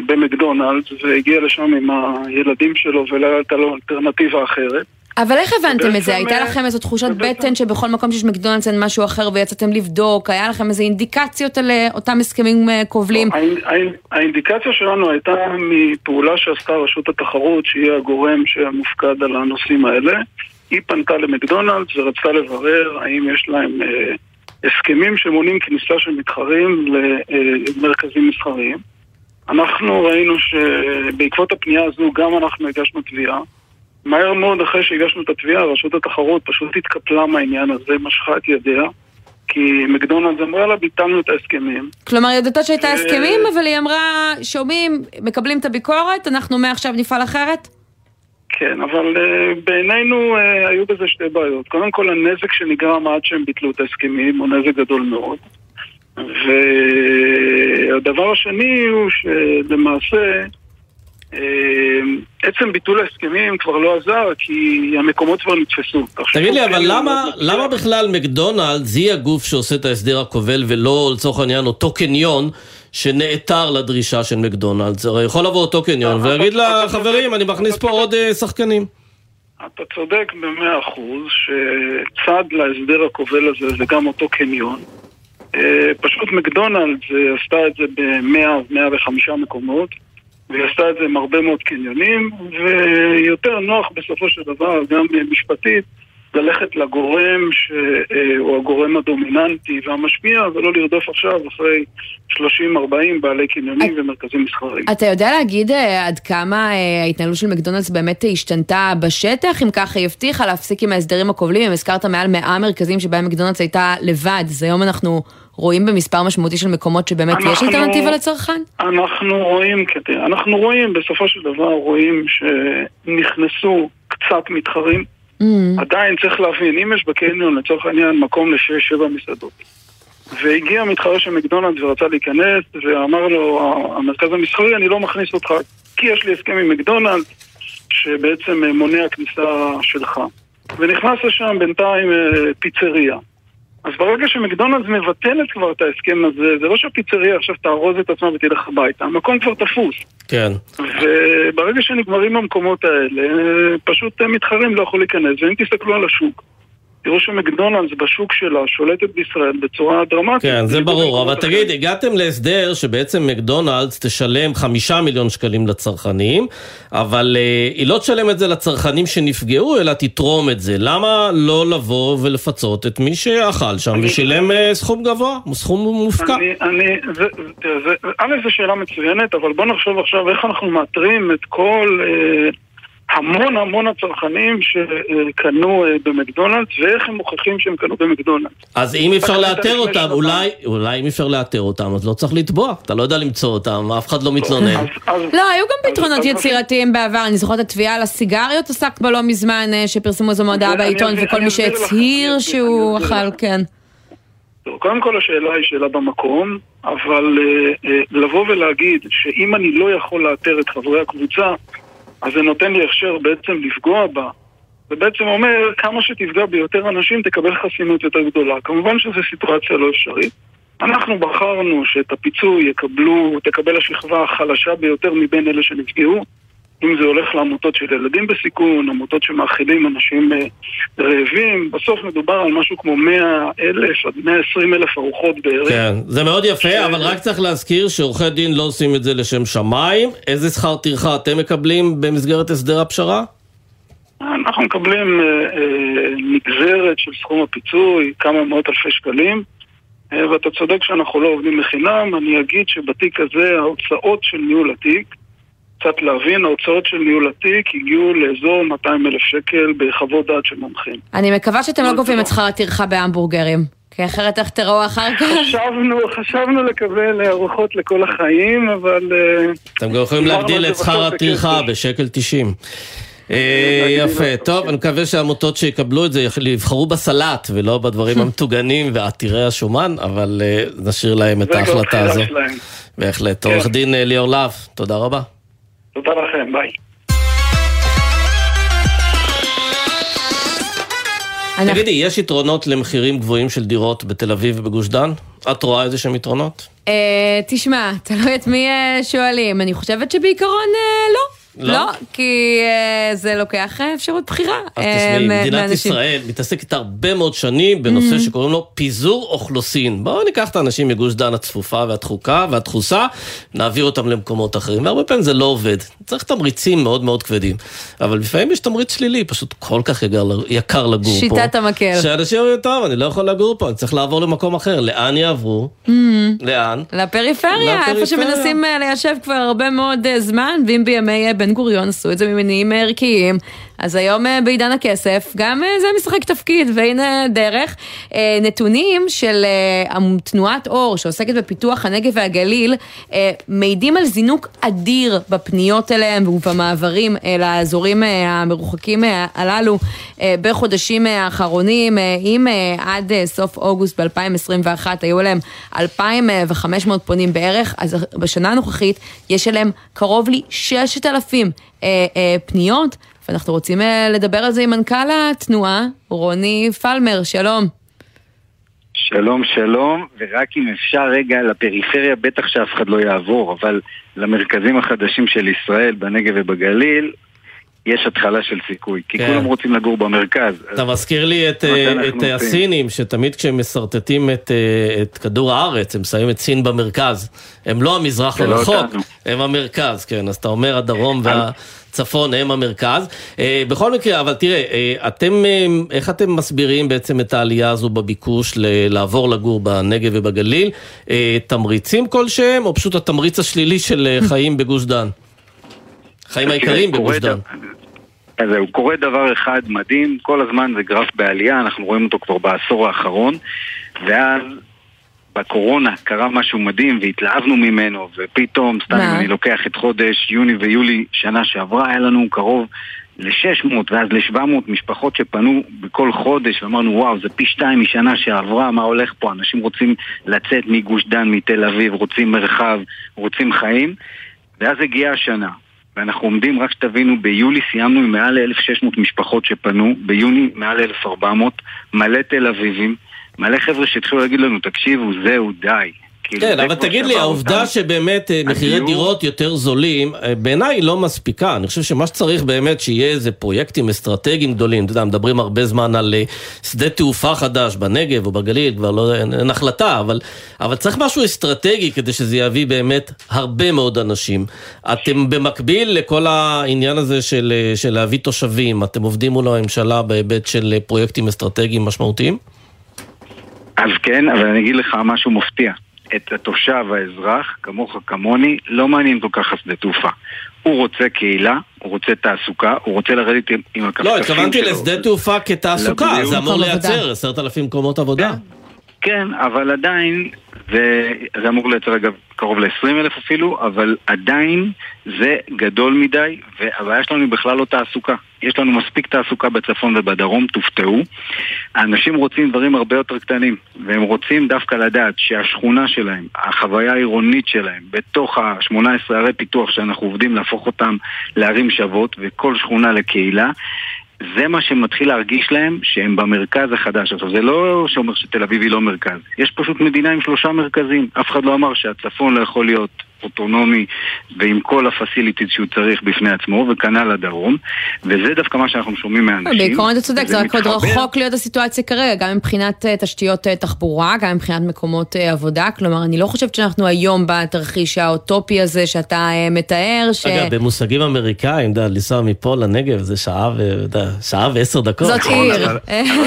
במקדונלדס והגיע לשם עם הילדים שלו ולא הייתה לו אלטרנטיבה אחרת. אבל איך הבנתם את זה? הייתה אה, לכם איזו תחושת בטן שבכל מקום שיש מקדונלדס אין משהו אחר ויצאתם לבדוק? היה לכם איזה אינדיקציות על אה, אותם הסכמים כובלים? לא, האינדיקציה שלנו הייתה מפעולה שעשתה רשות התחרות, שהיא הגורם שמופקד על הנושאים האלה. היא פנתה למקדונלדס ורצתה לברר האם יש להם הסכמים שמונים כניסה של מתחרים למרכזים מסחריים. אנחנו ראינו שבעקבות הפנייה הזו גם אנחנו הגשנו תביעה. מהר מאוד אחרי שהגשנו את התביעה, רשות התחרות פשוט התקפלה מהעניין הזה, משכה את ידיה. כי מקדונלדס אמרה לה, ביטלנו את ההסכמים. כלומר, ידעתה שהייתה ו... הסכמים, אבל היא אמרה, שומעים, מקבלים את הביקורת, אנחנו מעכשיו נפעל אחרת? כן, אבל uh, בעינינו uh, היו בזה שתי בעיות. קודם כל, הנזק שנגרם עד שהם ביטלו את ההסכמים הוא נזק גדול מאוד. והדבר השני הוא שלמעשה אה, עצם ביטול ההסכמים כבר לא עזר, כי המקומות כבר נתפסו. תגיד לי, אבל למה, למה בכלל מקדונלדס היא הגוף שעושה את ההסדר הכובל, ולא לצורך העניין אותו קניון שנעתר לדרישה של מקדונלדס? הרי יכול לבוא אותו קניון ויגיד לחברים, אני מכניס פה עוד אה, שחקנים. אתה צודק במאה אחוז שצד להסדר הכובל הזה זה גם אותו קניון. אה, פשוט מקדונלדס אה, עשתה את זה ב-100-105 מקומות והיא עשתה את זה עם הרבה מאוד קניונים ויותר נוח בסופו של דבר, גם משפטית, ללכת לגורם שהוא הגורם הדומיננטי והמשפיע, ולא לרדוף עכשיו אחרי 30-40 בעלי קניונים ומרכזים מסחריים. אתה יודע להגיד אה, עד כמה אה, ההתנהלות של מקדונלדס באמת השתנתה בשטח? אם ככה היא הבטיחה להפסיק עם ההסדרים הכובלים, אם הזכרת מעל 100 מרכזים שבהם מקדונלדס הייתה לבד, אז היום אנחנו רואים במספר משמעותי של מקומות שבאמת יש אנחנו- אלטרנטיבה לצרכן? אנחנו רואים, אנחנו רואים, בסופו של דבר רואים שנכנסו קצת מתחרים. Mm. עדיין צריך להבין, אם יש בקניון לצורך העניין מקום לשש-שבע מסעדות והגיע מתחרה של מקדונלדס ורצה להיכנס ואמר לו המרכז המסחרי אני לא מכניס אותך כי יש לי הסכם עם מקדונלדס שבעצם אה, מונע כניסה שלך ונכנס לשם בינתיים אה, פיצריה אז ברגע שמקדונלדס מבטלת כבר את ההסכם הזה זה לא שהפיצריה עכשיו תארוז את עצמה ותלך הביתה המקום כבר תפוס כן. וברגע שנגמרים המקומות האלה, פשוט מתחרים לא יכול להיכנס, ואם תסתכלו על השוק, תראו שמקדונלדס בשוק שלה שולטת בישראל בצורה דרמטית. כן, זה ברור, אבל תגיד, הגעתם להסדר שבעצם מקדונלדס תשלם חמישה מיליון שקלים לצרכנים, אבל אה, היא לא תשלם את זה לצרכנים שנפגעו, אלא תתרום את זה. למה לא לבוא ולפצות את מי שאכל שם ושילם אה, סכום גבוה, סכום מופקע? אני, אני, זה, תראה, זה, א', זו שאלה מצוינת, אבל בוא נחשוב עכשיו איך אנחנו מאתרים את כל אה, המון המון הצרכנים שקנו אה, במקדונלדס, ואיך הם מוכיחים שהם קנו במקדונלדס. אז אם אפשר לאתר אותם. אולי, אולי אם אפשר לאתר אותם, אז לא צריך לתבוע. אתה לא יודע למצוא אותם, אף אחד לא מתלונן. לא, היו גם פתרונות יצירתיים בעבר, אני זוכרת התביעה על הסיגריות עסקת בה לא מזמן, אה, שפרסמו איזו מודעה בעיתון, וכל מי שהצהיר שהוא אכל. כן. קודם כל השאלה היא שאלה במקום, אבל אה, לבוא ולהגיד שאם אני לא יכול לאתר את חברי הקבוצה, אז זה נותן לי הכשר בעצם לפגוע בה. זה בעצם אומר, כמה שתפגע ביותר אנשים תקבל חסינות יותר גדולה. כמובן שזו סיטואציה לא אפשרית. אנחנו בחרנו שאת הפיצוי יקבלו, תקבל השכבה החלשה ביותר מבין אלה שנפגעו. אם זה הולך לעמותות של ילדים בסיכון, עמותות שמאכילים אנשים אה, רעבים, בסוף מדובר על משהו כמו 100 אלף עד 120 אלף ארוחות בערך. כן, זה מאוד יפה, אבל רק צריך להזכיר שעורכי דין לא עושים את זה לשם שמיים. איזה שכר טרחה אתם מקבלים במסגרת הסדר הפשרה? אנחנו מקבלים אה, אה, נגזרת של סכום הפיצוי, כמה מאות אלפי שקלים, ואתה צודק שאנחנו לא עובדים לחינם, אני אגיד שבתיק הזה ההוצאות של ניהול התיק, קצת להבין, ההוצאות של ניהול התיק הגיעו לאזור 200 אלף שקל בחוות דעת של מומחים. אני מקווה שאתם לא גובים את שכר הטרחה בהמבורגרים, כי אחרת איך תראו אחר כך? חשבנו, חשבנו לקבל ארוחות לכל החיים, אבל... אה, אתם גם יכולים דיברנו להגדיל את שכר הטרחה בשקל 90. אה, יפה, טוב, אני מקווה שהעמותות שיקבלו את זה יבחרו בסלט ולא בדברים המטוגנים ועתירי השומן, אבל אה, נשאיר להם את ההחלטה הזו. בהחלט. כן. עורך דין אה, ליאור להב, תודה רבה. תודה לכם, ביי. תגידי, יש יתרונות למחירים גבוהים של דירות בתל אביב ובגוש דן? את רואה איזה שהם יתרונות? אה, תשמע, תלוי את מי אה, שואלים. אני חושבת שבעיקרון אה, לא. לא? לא, כי אה, זה לוקח אה, אפשרות בחירה. אז אה, תשמעי, מדינת מאנשים. ישראל מתעסקת הרבה מאוד שנים בנושא Mhm. שקוראים לו פיזור אוכלוסין. בואו ניקח את האנשים מגוש דן הצפופה והדחוקה והדחוסה, נעביר אותם למקומות אחרים, והרבה פעמים זה לא עובד. צריך תמריצים מאוד מאוד כבדים. אבל לפעמים יש תמריץ שלילי, פשוט כל כך יקר, יקר לגור פה. שיטת המקל. שאנשים אומרים, טוב, אני לא יכול לגור פה, אני צריך לעבור למקום אחר. לאן יעברו? Mhm. לאן? לפריפריה, איפה לפריפריה. שמנסים אה, ליישב כבר הרבה מאוד זמן, ואם בימי בן גוריון עשו את זה ממניעים ערכיים, אז היום אה, בעידן הכסף, גם אה, זה משחק תפקיד, והנה דרך. אה, נתונים של תנועת אור, שעוסקת בפיתוח הנגב והגליל, מעידים על זינוק אדיר בפניות אליהם ובמעברים אל האזורים המרוחקים הללו בחודשים האחרונים, אם עד סוף אוגוסט ב-2021 היו להם 2,500 פונים בערך, אז בשנה הנוכחית יש אליהם קרוב ל-6,000 אה, אה, פניות, ואנחנו רוצים אה, לדבר על זה עם מנכ"ל התנועה, רוני פלמר, שלום. שלום, שלום, ורק אם אפשר רגע, לפריפריה בטח שאף אחד לא יעבור, אבל למרכזים החדשים של ישראל, בנגב ובגליל, יש התחלה של סיכוי, כי כן. כולם רוצים לגור במרכז. אתה מזכיר לי את, אה. הסינים, שתמיד כשהם משרטטים את, אה, את כדור הארץ, הם שמים את סין במרכז. הם לא המזרח לא הרחוק. הם המרכז, כן. אז אתה אומר הדרום והצפון הם המרכז. אה, בכל מקרה, אבל תראה, אה, אתם, אה, איך אתם מסבירים בעצם את העלייה הזו בביקוש לעבור לגור בנגב ובגליל? אה, תמריצים כלשהם, או פשוט התמריץ השלילי של אה, חיים בגוש דן? חיים העיקריים בגוש דן. אז זהו, קורה דבר אחד מדהים, כל הזמן זה גרף בעלייה, אנחנו רואים אותו כבר בעשור האחרון, ואז בקורונה קרה משהו מדהים והתלהבנו ממנו, ופתאום, סתם? אם אני לוקח את חודש יוני ויולי שנה שעברה, היה לנו קרוב ל-600 ואז ל-700 משפחות שפנו בכל חודש, ואמרנו וואו, זה פי שתיים משנה שעברה, מה הולך פה? אנשים רוצים לצאת מגוש דן, מתל אביב, רוצים מרחב, רוצים חיים, ואז הגיעה השנה. ואנחנו עומדים, רק שתבינו, ביולי סיימנו עם מעל ל-1,600 משפחות שפנו, ביוני מעל ל-1,400, מלא תל אביבים, מלא חבר'ה שהתחילו להגיד לנו, תקשיבו, זהו, די. כאילו, כן, אבל תגיד לי, העובדה אותנו. שבאמת אה, מחירי דירות יותר זולים, אה, בעיניי לא מספיקה. אני חושב שמה שצריך באמת, שיהיה איזה פרויקטים אסטרטגיים גדולים. אתה יודע, מדברים הרבה זמן על אה, שדה תעופה חדש בנגב או בגליל, כבר לא, אין, החלטה, אבל, אבל צריך משהו אסטרטגי כדי שזה יביא באמת הרבה מאוד אנשים. אתם במקביל לכל העניין הזה של, של להביא תושבים, אתם עובדים מול הממשלה בהיבט של פרויקטים אסטרטגיים משמעותיים? אז כן, אבל אני אגיד לך משהו מפתיע. את התושב, האזרח, כמוך, כמוני, לא מעניין כל כך השדה תעופה. הוא רוצה קהילה, הוא רוצה תעסוקה, הוא רוצה לרדת עם, עם הכפכפים לא, התכוונתי שלו. לשדה תעופה כתעסוקה. זה אמור מקום לייצר. עשרת אלפים מקומות עבודה. כן, אבל עדיין, זה אמור לייצר אגב קרוב ל-20 אלף אפילו, אבל עדיין זה גדול מדי, והבעיה שלנו היא בכלל לא תעסוקה. יש לנו מספיק תעסוקה בצפון ובדרום, תופתעו. האנשים רוצים דברים הרבה יותר קטנים, והם רוצים דווקא לדעת שהשכונה שלהם, החוויה העירונית שלהם, בתוך ה-18 ערי פיתוח שאנחנו עובדים להפוך אותם לערים שוות, וכל שכונה לקהילה, זה מה שמתחיל להרגיש להם שהם במרכז החדש. עכשיו, זה לא שאומר שתל אביב היא לא מרכז. יש פשוט מדינה עם שלושה מרכזים. אף אחד לא אמר שהצפון לא יכול להיות אוטונומי ועם כל הפסיליטיז שהוא צריך בפני עצמו, וכנ"ל הדרום. וזה דווקא מה שאנחנו שומעים מהאנשים. בעיקרון אתה צודק, זה רק עוד. רחוק להיות הסיטואציה כרגע, גם מבחינת אה, תשתיות אה, תחבורה, גם מבחינת מקומות אה, עבודה. כלומר, אני לא חושבת שאנחנו היום בתרחיש האוטופי הזה שאתה מתאר, ש... אגב, במושגים אמריקאים, אתה יודע, לנסוע מפה לנגב זה שעה ו... שעה ועשר דקות. זאת עיר. אבל,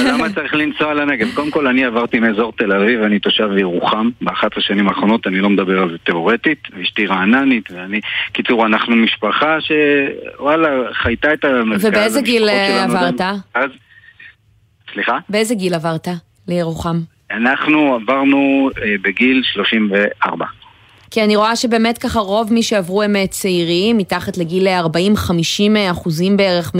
למה צריך לנסוע לנגב? קודם כל, אני עברתי מאזור תל אביב, אני תושב ירוחם. ב-11 השנים האחרונות, אני לא מדבר על זה תיאורטית, ואשתי רעננית, ואני... קיצור, אנחנו משפחה שוואלה, חייתה את המרכז. ובאיזה גיל אה, עברת? גם- אז... סליחה? באיזה גיל עברת לירוחם? אנחנו עברנו אה, בגיל 34. כי אני רואה שבאמת ככה רוב מי שעברו הם אה, צעירים, מתחת לגיל 40-50 אחוזים בערך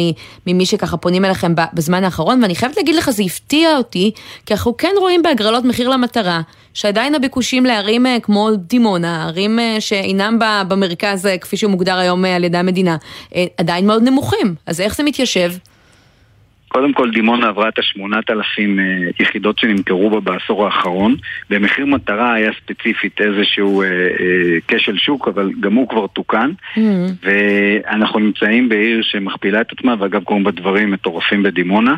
ממי שככה פונים אליכם בזמן האחרון, ואני חייבת להגיד לך, זה הפתיע אותי, כי אנחנו כן רואים בהגרלות מחיר למטרה, שעדיין הביקושים לערים אה, כמו דימונה, ערים אה, שאינם במרכז אה, כפי שהוא מוגדר היום אה, על ידי המדינה, אה, עדיין מאוד נמוכים. אז איך זה מתיישב? קודם כל דימונה עברה את השמונת אלפים אה, יחידות שנמכרו בה בעשור האחרון. במחיר מטרה היה ספציפית איזשהו אה, אה, כשל שוק, אבל גם הוא כבר תוקן. ואנחנו נמצאים בעיר שמכפילה את עצמה, ואגב קורים בה דברים מטורפים בדימונה.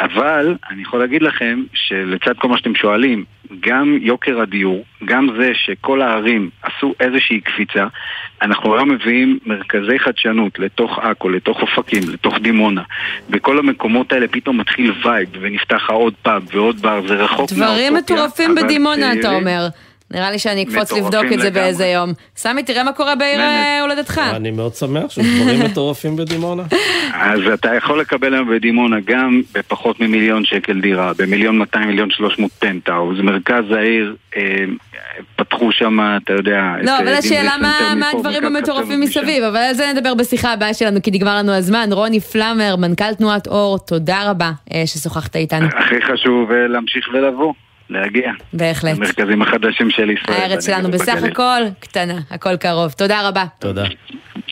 אבל אני יכול להגיד לכם שלצד כל מה שאתם שואלים, גם יוקר הדיור, גם זה שכל הערים עשו איזושהי קפיצה, אנחנו היום מביאים מרכזי חדשנות לתוך עכו, לתוך אופקים, לתוך דימונה. בכל המקומות האלה פתאום מתחיל vibe, ונפתח עוד פאב ועוד בר, זה רחוק דברים מהאוטופיה, מטורפים אבל בדימונה, אתה אומר. נראה לי שאני אקפוץ לבדוק את זה. באיזה יום. סמי, תראה מה קורה בעיר. אה, הולדתך. אני מאוד שמח שיש דברים מטורפים בדימונה. אז אתה יכול לקבל היום בדימונה גם בפחות ממיליון שקל דירה, במיליון 200 מיליון 300 פנטאוז, מרכז העיר, אה, פתחו שם, אתה יודע, לא, אבל אה, השאלה מה הדברים המטורפים מסביב, אבל על זה נדבר בשיחה הבאה שלנו, כי נגמר לנו הזמן. רוני פלאמר, מנכ"ל תנועת אור, תודה רבה אה, ששוחחת איתנו. הכי חשוב אה, להמשיך ולבוא, להגיע. בהחלט. למרכזים החדשים של ישראל. הארץ שלנו בסך. הכל קטנה, הכל קרוב. תודה רבה. תודה.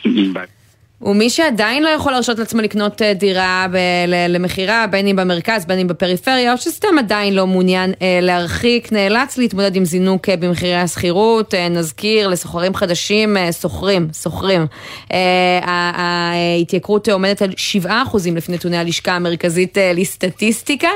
ביי. ומי שעדיין לא יכול להרשות לעצמו לקנות אה, דירה למכירה, בין אם במרכז, בין אם בפריפריה, או שסתם עדיין לא מעוניין אה, להרחיק, נאלץ להתמודד עם זינוק אה, במחירי השכירות. נזכיר, לסוחרים חדשים. אה, ה- ההתייקרות עומדת על 7% לפי נתוני הלשכה המרכזית לסטטיסטיקה,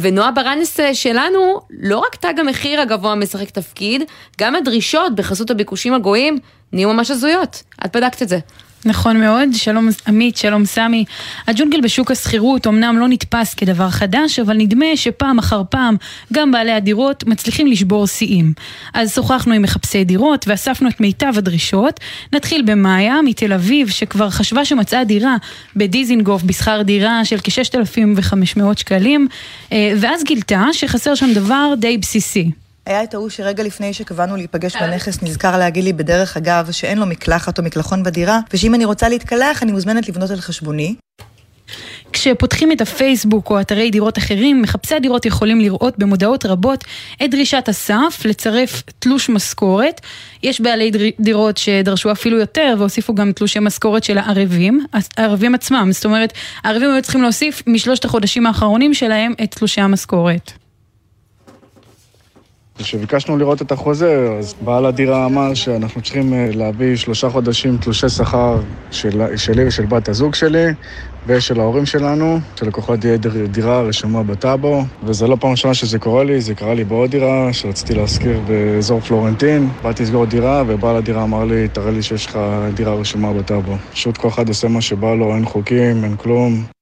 ונועה ברנס שלנו, לא רק תג המחיר הגבוה משחק תפקיד, גם הדרישות בחסות הביקושים הגויים נהיו ממש הזויות. את בדקת את זה. נכון מאוד, שלום עמית, שלום סמי. הג'ונגל בשוק השכירות אמנם לא נתפס כדבר חדש, אבל נדמה שפעם אחר פעם גם בעלי הדירות מצליחים לשבור שיאים. אז שוחחנו עם מחפשי דירות ואספנו את מיטב הדרישות. נתחיל במאיה מתל אביב, שכבר חשבה שמצאה דירה בדיזינגוף בשכר דירה של כ-6,500 שקלים, אה, ואז גילתה שחסר שם דבר די בסיסי. היה את ההוא שרגע לפני שקבענו להיפגש בנכס נזכר להגיד לי בדרך אגב שאין לו מקלחת או מקלחון בדירה ושאם אני רוצה להתקלח אני מוזמנת לבנות על חשבוני. כשפותחים את הפייסבוק או אתרי דירות אחרים, מחפשי הדירות יכולים לראות במודעות רבות את דרישת הסף לצרף תלוש משכורת. יש בעלי דירות שדרשו אפילו יותר והוסיפו גם תלושי משכורת של הערבים, הערבים עצמם. זאת אומרת, הערבים היו צריכים להוסיף משלושת החודשים האחרונים שלהם את תלושי המשכורת. כשביקשנו לראות את החוזה, אז בעל הדירה אמר שאנחנו צריכים אה, להביא שלושה חודשים תלושי שכר של, שלי ושל בת הזוג שלי ושל ההורים שלנו, שלקוחות תהיה דיר- דירה רשומה בטאבו, וזה לא פעם ראשונה שזה קורה לי, זה קרה לי בעוד דירה שרציתי להשכיר באזור פלורנטין. באתי לסגור דירה, ובעל הדירה אמר לי, תראה לי שיש לך דירה רשומה בטאבו. פשוט כל אחד עושה מה שבא לו, אין חוקים, אין כלום.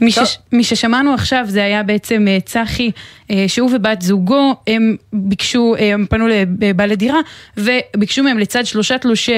מי, ש... מי ששמענו עכשיו זה היה בעצם אה, צחי, אה, שהוא ובת זוגו, הם ביקשו, אה, הם פנו לבעלי דירה וביקשו מהם לצד שלושה תלושי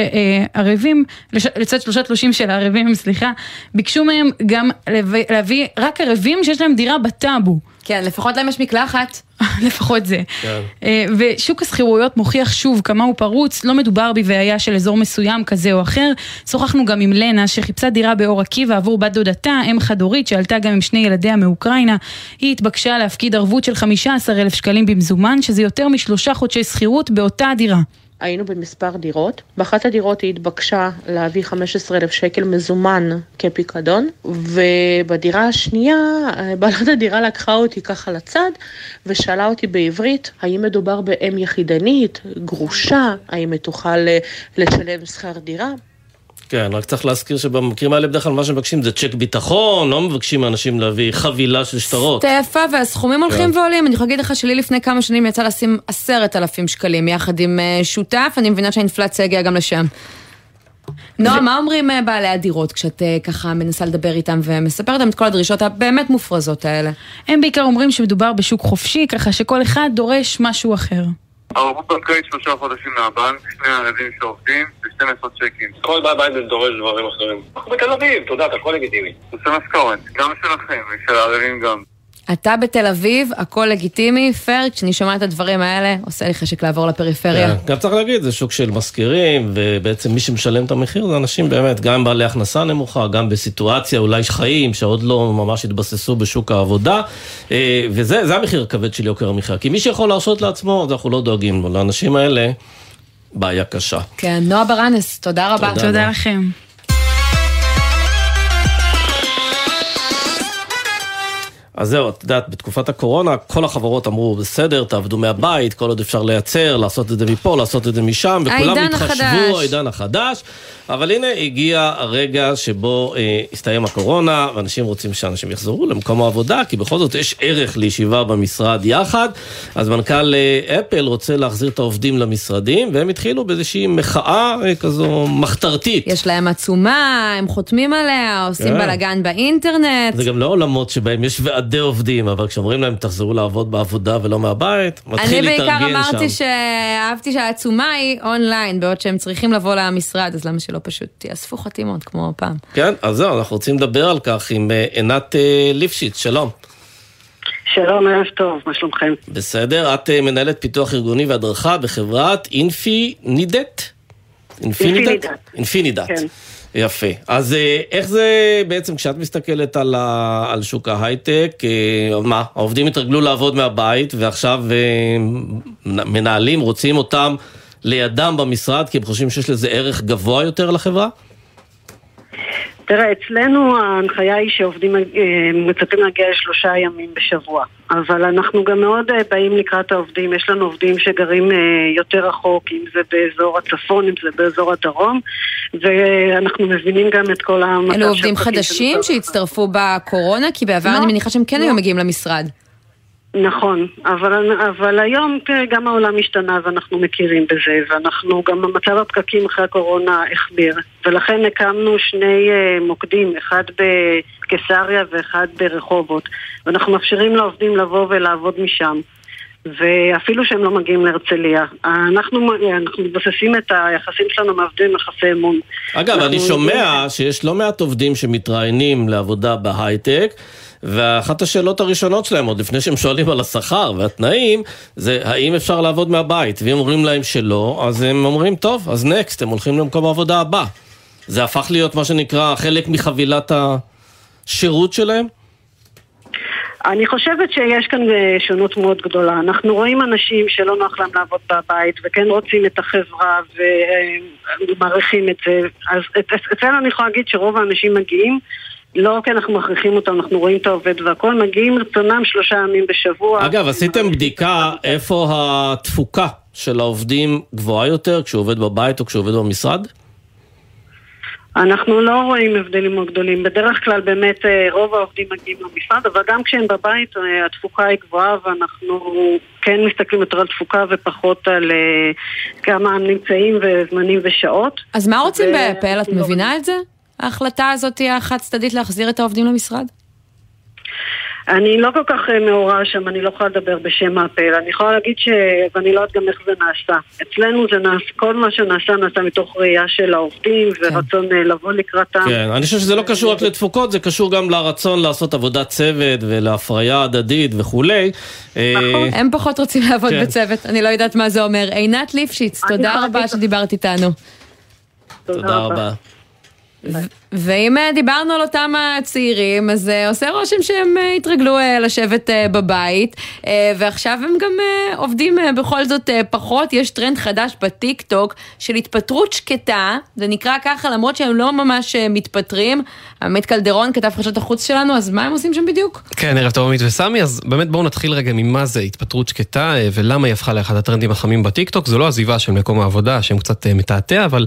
ערבים. לצד שלושה תלושים של הערבים, סליחה, ביקשו מהם גם להביא, להביא רק ערבים שיש להם דירה בטאבו. כן, לפחות להם יש מקלחת. לפחות זה. כן. אה, ושוק השכירויות מוכיח שוב כמה הוא פרוץ, לא מדובר בבעיה של אזור מסוים כזה או אחר. שוחחנו גם עם לנה שחיפשה דירה באור עקיבא עבור בת דודתה, אם חד הורית שעלתה גם עם שני ילדיה מאוקראינה. היא התבקשה להפקיד ערבות של 15,000 שקלים במזומן, שזה יותר משלושה חודשי שכירות באותה דירה. היינו במספר דירות. באחת הדירות היא התבקשה להביא 15,000 שקל מזומן כפיקדון, ובדירה השנייה, בעלת הדירה לקחה אותי ככה לצד, ושאלה אותי בעברית, האם מדובר באם יחידנית, גרושה, האם היא תוכל אה, לשלם שכר דירה? כן, רק צריך להזכיר שבמקרים האלה בדרך כלל מה שמבקשים זה צ'ק ביטחון, לא מבקשים מאנשים להביא חבילה של שטרות. סטפה, והסכומים הולכים כן. ועולים. אני יכולה להגיד לך שלי לפני כמה שנים יצא לשים עשרת אלפים שקלים יחד עם אה, שותף, אני מבינה שהאינפלציה הגיעה גם לשם. נועה, מה אומרים אה, בעלי הדירות כשאת אה, ככה מנסה לדבר איתם ומספרת להם את כל הדרישות הבאמת מופרזות האלה? הם בעיקר אומרים שמדובר בשוק חופשי, ככה שכל אחד דורש משהו אחר. ערבות בנקאית שלושה חודשים מהבנק, שני ילדים שעובדים, ו-12 צ'קים. כל בעל בית דורש דברים אחרים. אנחנו בתל אביב, אתה יודע, הכל לגיטימי. עושה משכורת, גם שלכם ושל הערבים גם. אתה בתל אביב, הכל לגיטימי, פייר, כשאני שומעת את הדברים האלה, עושה לי חשק לעבור לפריפריה. כן, גם צריך להגיד, זה שוק של משכירים, ובעצם מי שמשלם את המחיר זה אנשים באמת, גם בעלי הכנסה נמוכה, גם בסיטואציה אולי חיים, שעוד לא ממש התבססו בשוק העבודה, אה, וזה זה המחיר הכבד של יוקר המחיה. כי מי שיכול להרשות לעצמו, אז אנחנו לא דואגים לו. לאנשים האלה, בעיה קשה. כן, נועה ברנס, תודה רבה. תודה, תודה. לכם. אז זהו, את יודעת, בתקופת הקורונה כל החברות אמרו, בסדר, תעבדו מהבית, כל עוד אפשר לייצר, לעשות את זה מפה, לעשות את זה משם, וכולם התחשבו. העידן החדש. אבל הנה הגיע הרגע שבו אה, הסתיים הקורונה, ואנשים רוצים שאנשים יחזרו למקום העבודה, כי בכל זאת יש ערך לישיבה במשרד יחד. אז מנכ"ל אה, אפל רוצה להחזיר את העובדים למשרדים, והם התחילו באיזושהי מחאה אה, כזו מחתרתית. יש להם עצומה, הם חותמים עליה, עושים כן. בלאגן באינטרנט. זה גם לא עולמות שבהם יש ועדי עובדים, אבל כשאומרים להם תחזרו לעבוד בעבודה ולא מהבית, אני מתחיל בעיקר להתארגן אמרתי שם. שאהבתי שהעצומה היא אונליין, בעוד שהם צריכים לבוא למשרד, אז למה שלא פשוט יאספו חתימות כמו פעם? כן, אז זהו, אנחנו רוצים לדבר על כך עם אה, עינת אה, ליפשיץ, שלום. שלום, ערב טוב, מה שלומכם? בסדר, את אה, מנהלת פיתוח ארגוני והדרכה בחברת אינפינידט? אינפינידט. אינפינידט. כן. יפה. אז אה, איך זה בעצם, כשאת מסתכלת על, ה, על שוק ההייטק, אה, מה, העובדים התרגלו לעבוד מהבית ועכשיו אה, מנהלים רוצים אותם לידם במשרד כי הם חושבים שיש לזה ערך גבוה יותר לחברה? תראה, אצלנו ההנחיה היא שעובדים אה, מצפים להגיע לשלושה ימים בשבוע. אבל אנחנו גם מאוד אה, באים לקראת העובדים. יש לנו עובדים שגרים אה, יותר רחוק, אם זה באזור הצפון, אם זה באזור הדרום, ואנחנו מבינים גם את כל המצב אלו עובדים של חדשים שהצטרפו בקורונה? כי בעבר לא, אני מניחה שהם כן לא. היו מגיעים למשרד. נכון, אבל, אבל היום גם העולם השתנה ואנחנו מכירים בזה, ואנחנו, גם המצב הפקקים אחרי הקורונה החמיר, ולכן הקמנו שני uh, מוקדים, אחד בקיסריה ואחד ברחובות, ואנחנו מאפשרים לעובדים לבוא ולעבוד משם. ואפילו שהם לא מגיעים להרצליה. אנחנו, אנחנו מתבססים את היחסים שלנו מעובדים יחסי אמון. אגב, אני שומע שיש לא מעט עובדים שמתראיינים לעבודה בהייטק, ואחת השאלות הראשונות שלהם, עוד לפני שהם שואלים על השכר והתנאים, זה האם אפשר לעבוד מהבית, ואם אומרים להם שלא, אז הם אומרים, טוב, אז נקסט, הם הולכים למקום העבודה הבא. זה הפך להיות מה שנקרא חלק מחבילת השירות שלהם? אני חושבת שיש כאן אה, שונות מאוד גדולה. אנחנו רואים אנשים שלא נוח להם לעבוד בבית וכן רוצים את החברה ומעריכים את זה. אז אצלנו אני יכולה להגיד שרוב האנשים מגיעים לא כי אנחנו מכריחים אותם, אנחנו רואים את העובד והכל, מגיעים מרצונם שלושה ימים בשבוע. אגב, עשיתם בדיקה איפה התפוקה של העובדים גבוהה יותר, כשהוא עובד בבית או כשהוא עובד במשרד? אנחנו לא רואים הבדלים מאוד גדולים. בדרך כלל באמת אה, רוב העובדים מגיעים למשרד, אבל גם כשהם בבית אה, התפוקה היא גבוהה ואנחנו כן מסתכלים יותר על תפוקה ופחות על אה, כמה הם נמצאים וזמנים ושעות. אז מה רוצים ו- באפל? את מבינה את זה? ההחלטה הזאת היא החד צדדית להחזיר את העובדים למשרד? אני לא כל כך אה, מעורה שם, אני לא יכולה לדבר בשם האפל. אני יכולה להגיד ש... ואני לא יודעת גם איך זה נעשה. אצלנו זה נעשה, כל מה שנעשה נעשה מתוך ראייה של העובדים ורצון אה, לבוא לקראתם. כן, אני חושב שזה לא קשור רק לתפוקות, זה קשור גם לרצון לעשות עבודת צוות ולהפריה הדדית וכולי. אה, הם פחות רוצים לעבוד כן. בצוות, אני לא יודעת מה זה אומר. עינת ליפשיץ, תודה רבה שדיברת איתנו. תודה רבה. ואם אה, דיברנו על אותם הצעירים, אז אה, עושה רושם שהם אה, התרגלו לשבת בבית, ועכשיו הם גם עובדים בכל זאת פחות. יש טרנד חדש בטיק טוק של התפטרות שקטה, זה נקרא ככה למרות שהם לא ממש מתפטרים. עמית קלדרון, כתב חדשות החוץ שלנו, אז מה הם עושים שם בדיוק? כן, ערב טוב עמית וסמי, אז באמת בואו נתחיל רגע ממה זה התפטרות שקטה ולמה היא הפכה לאחד הטרנדים החמים בטיקטוק. זו לא עזיבה של מקום העבודה, שם קצת מתעתע, אבל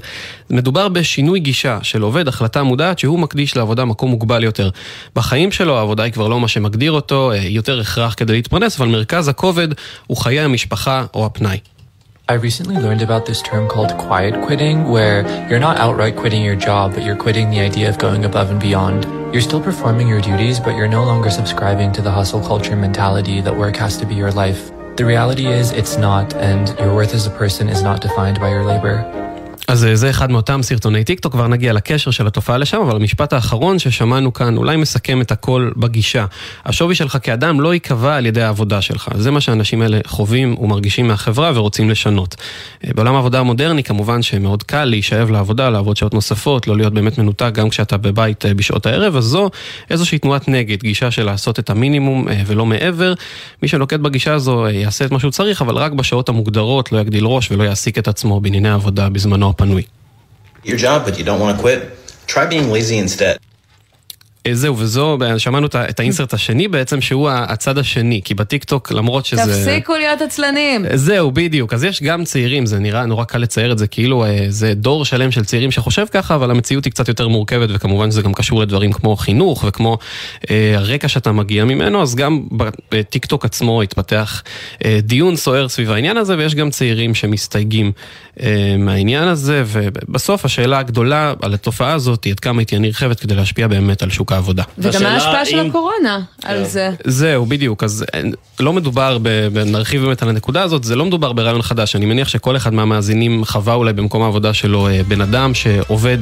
מדובר בשינוי גישה של עובד, החלטה מודעת שהוא מקדיש לעבודה מקום מוגבל יותר. בחיים שלו העבודה היא כבר לא מה שמגדיר אותו, אה, יותר הכרח כדי להתפרנס, אבל מרכז הכובד הוא חיי המשפחה או הפנאי. I recently learned about this term called quiet quitting, where you're not outright quitting your job, but you're quitting the idea of going above and beyond. You're still performing your duties, but you're no longer subscribing to the hustle culture mentality that work has to be your life. The reality is, it's not, and your worth as a person is not defined by your labor. אז אה, זה אחד מאותם סרטוני טיקטוק, כבר נגיע לקשר של התופעה לשם, אבל המשפט האחרון ששמענו כאן אולי מסכם את הכל בגישה. השווי שלך כאדם לא ייקבע על ידי העבודה שלך. זה מה שהאנשים האלה חווים ומרגישים מהחברה ורוצים לשנות. אה, בעולם העבודה המודרני כמובן שמאוד קל להישאב לעבודה, לעבוד שעות נוספות, לא להיות באמת מנותק גם כשאתה בבית אה, בשעות הערב, אז זו איזושהי תנועת נגד, גישה של לעשות את המינימום ולא מעבר. מי שנוקט בגישה הזו יעשה את מה שהוא צריך, אבל רק בשעות המוגדרות, לא יגדיל ראש ולא יעסיק את עצמו בענייני העבודה בזמנו Your job, but you don't want to quit? Try being lazy instead. אה, זהו, וזו, שמענו את האינסרט השני בעצם, שהוא הצד השני, כי בטיקטוק, למרות שזה... תפסיקו להיות עצלנים. זהו, בדיוק. אז יש גם צעירים, זה נראה נורא קל לצייר את זה, כאילו אה, זה דור שלם של צעירים שחושב ככה, אבל המציאות היא קצת יותר מורכבת, וכמובן שזה גם קשור לדברים כמו חינוך וכמו אה, הרקע שאתה מגיע ממנו, אז גם בטיקטוק עצמו התפתח אה, דיון סוער סביב העניין הזה, ויש גם צעירים שמסתייגים אה, מהעניין הזה, ובסוף השאלה הגדולה על התופעה הזאת היא עד כמה היא תהיה נרחבת כדי להשפיע באמת על שוק העבודה. וגם מה ההשפעה של הקורונה כן. על זה. זהו, בדיוק. אז אין- לא מדובר, נרחיב באמת על הנקודה הזאת, זה לא מדובר ברעיון חדש. אני מניח שכל אחד מהמאזינים חווה אולי במקום העבודה שלו אה, בן אדם שעובד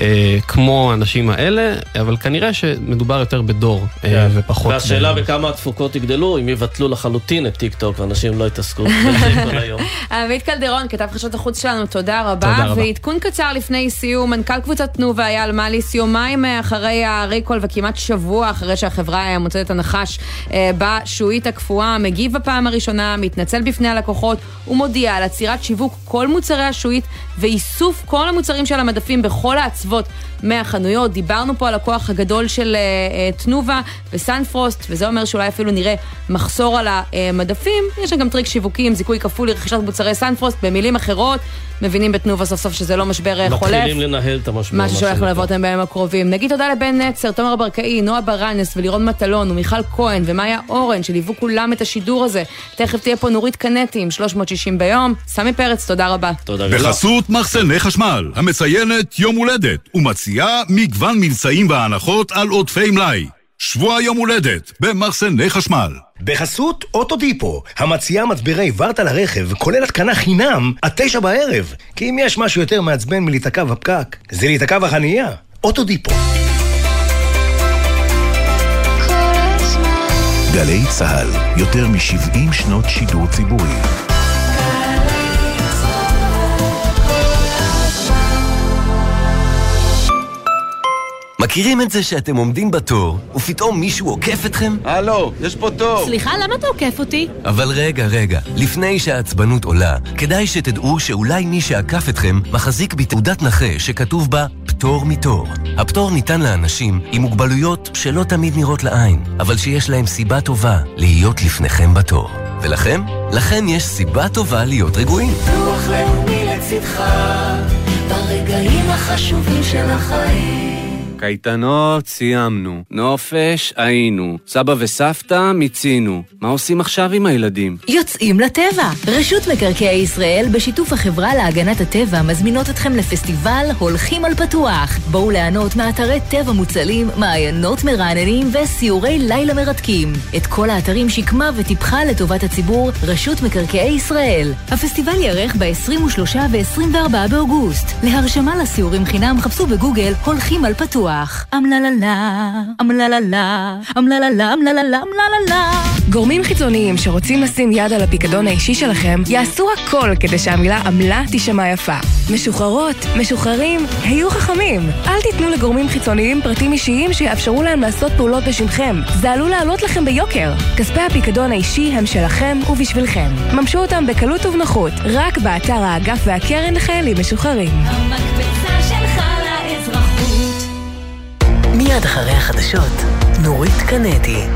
אה, כמו האנשים האלה, אבל כנראה שמדובר יותר בדור אה, ופחות... כן. והשאלה. בכמה התפוקות יגדלו, אם יבטלו לחלוטין את טיק טוק ואנשים לא יתעסקו בזה כל היום. עמית קלדרון, כתב חדשות החוץ שלנו, תודה רבה. תודה רבה. ועדכון קצר לפני סיום, מנכ"ל קבוצת תנובה אייל מליס, יומיים אחרי ה recall, וכמעט שבוע אחרי שהחברה מוצאת את הנחש אה, בשעועית הקפואה, מגיב בפעם הראשונה, מתנצל בפני הלקוחות, ומודיע על עצירת שיווק כל מוצרי השעועית ואיסוף כל המוצרים של המדפים בכל האצוות מהחנויות. דיברנו פה על הכוח הגדול של אה, תנובה וסנפרוסט, וזה אומר שאולי אפילו נראה מחסור על המדפים. יש שם גם טריק שיווקי עם זיכוי כפול לרכישת מוצרי סנפרוסט. במילים אחרות, מבינים בתנובה סוף סוף שזה לא משבר אה, חולף. מתחילים לנהל את המשבר. משהו שהולך. ללוות להם בימים הקרובים. נגיד תודה לבן נצר, תומר ברקאי, נועה ברנס ולירון מטלון ומיכל כהן ומאיה אורן שליוו כולם את השידור הזה. תכף תהיה פה נורית קנטי עם 360 ביום. סמי פרץ, תודה רבה. תודה בחסות מחסני חשמל, המציינת יום הולדת, ומציעה מגוון מבצעים והנחות על עודפי מלאי. שבוע יום הולדת במחסני חשמל. בחסות אוטודיפו, המציעה מצברי ורטה לרכב, כולל התקנה חינם, עד תשע בערב. כי אם יש משהו יותר מעצבן מלהיתקע בפקק, זה להיתקע בחנייה. אוטודיפו. גלי צה"ל, יותר מ-70 שנות שידור ציבורי. מכירים את זה שאתם עומדים בתור, ופתאום מישהו עוקף אתכם? הלו, יש פה תור. סליחה, למה אתה עוקף אותי? אבל רגע, רגע, לפני שהעצבנות עולה, כדאי שתדעו שאולי מי שעקף אתכם מחזיק בתעודת נכה שכתוב בה פטור מתור. הפטור ניתן לאנשים עם מוגבלויות שלא תמיד נראות לעין, אבל שיש להם סיבה טובה להיות לפניכם בתור. ולכם? לכם יש סיבה טובה להיות רגועים. רוח לאומי לצדך, ברגעים החשובים של החיים. קייטנות סיימנו, נופש היינו, סבא וסבתא מיצינו. מה עושים עכשיו עם הילדים? יוצאים לטבע! רשות מקרקעי ישראל בשיתוף החברה להגנת הטבע מזמינות אתכם לפסטיבל הולכים על פתוח. בואו ליהנות מאתרי טבע מוצלים, מעיינות מרעננים וסיורי לילה מרתקים. את כל האתרים שיקמה וטיפחה לטובת הציבור רשות מקרקעי ישראל. הפסטיבל ייערך ב-23 ו-24 באוגוסט. להרשמה לסיורים חינם חפשו בגוגל הולכים על פתוח. אמלללה, אמלללה, אמלללה, אמלללה, אמלללה. גורמים חיצוניים שרוצים לשים יד על הפיקדון האישי שלכם, יעשו הכל כדי שהמילה עמלה תישמע יפה. משוחררות, משוחררים, היו חכמים. אל תיתנו לגורמים חיצוניים פרטים אישיים שיאפשרו להם לעשות פעולות בשמכם. זה עלול לעלות לכם ביוקר. כספי הפיקדון האישי הם שלכם ובשבילכם. ממשו אותם בקלות ובנוחות, רק באתר האגף והקרן לחיילים משוחררים. המקפצה שלך. מיד אחרי החדשות, נורית קנדי.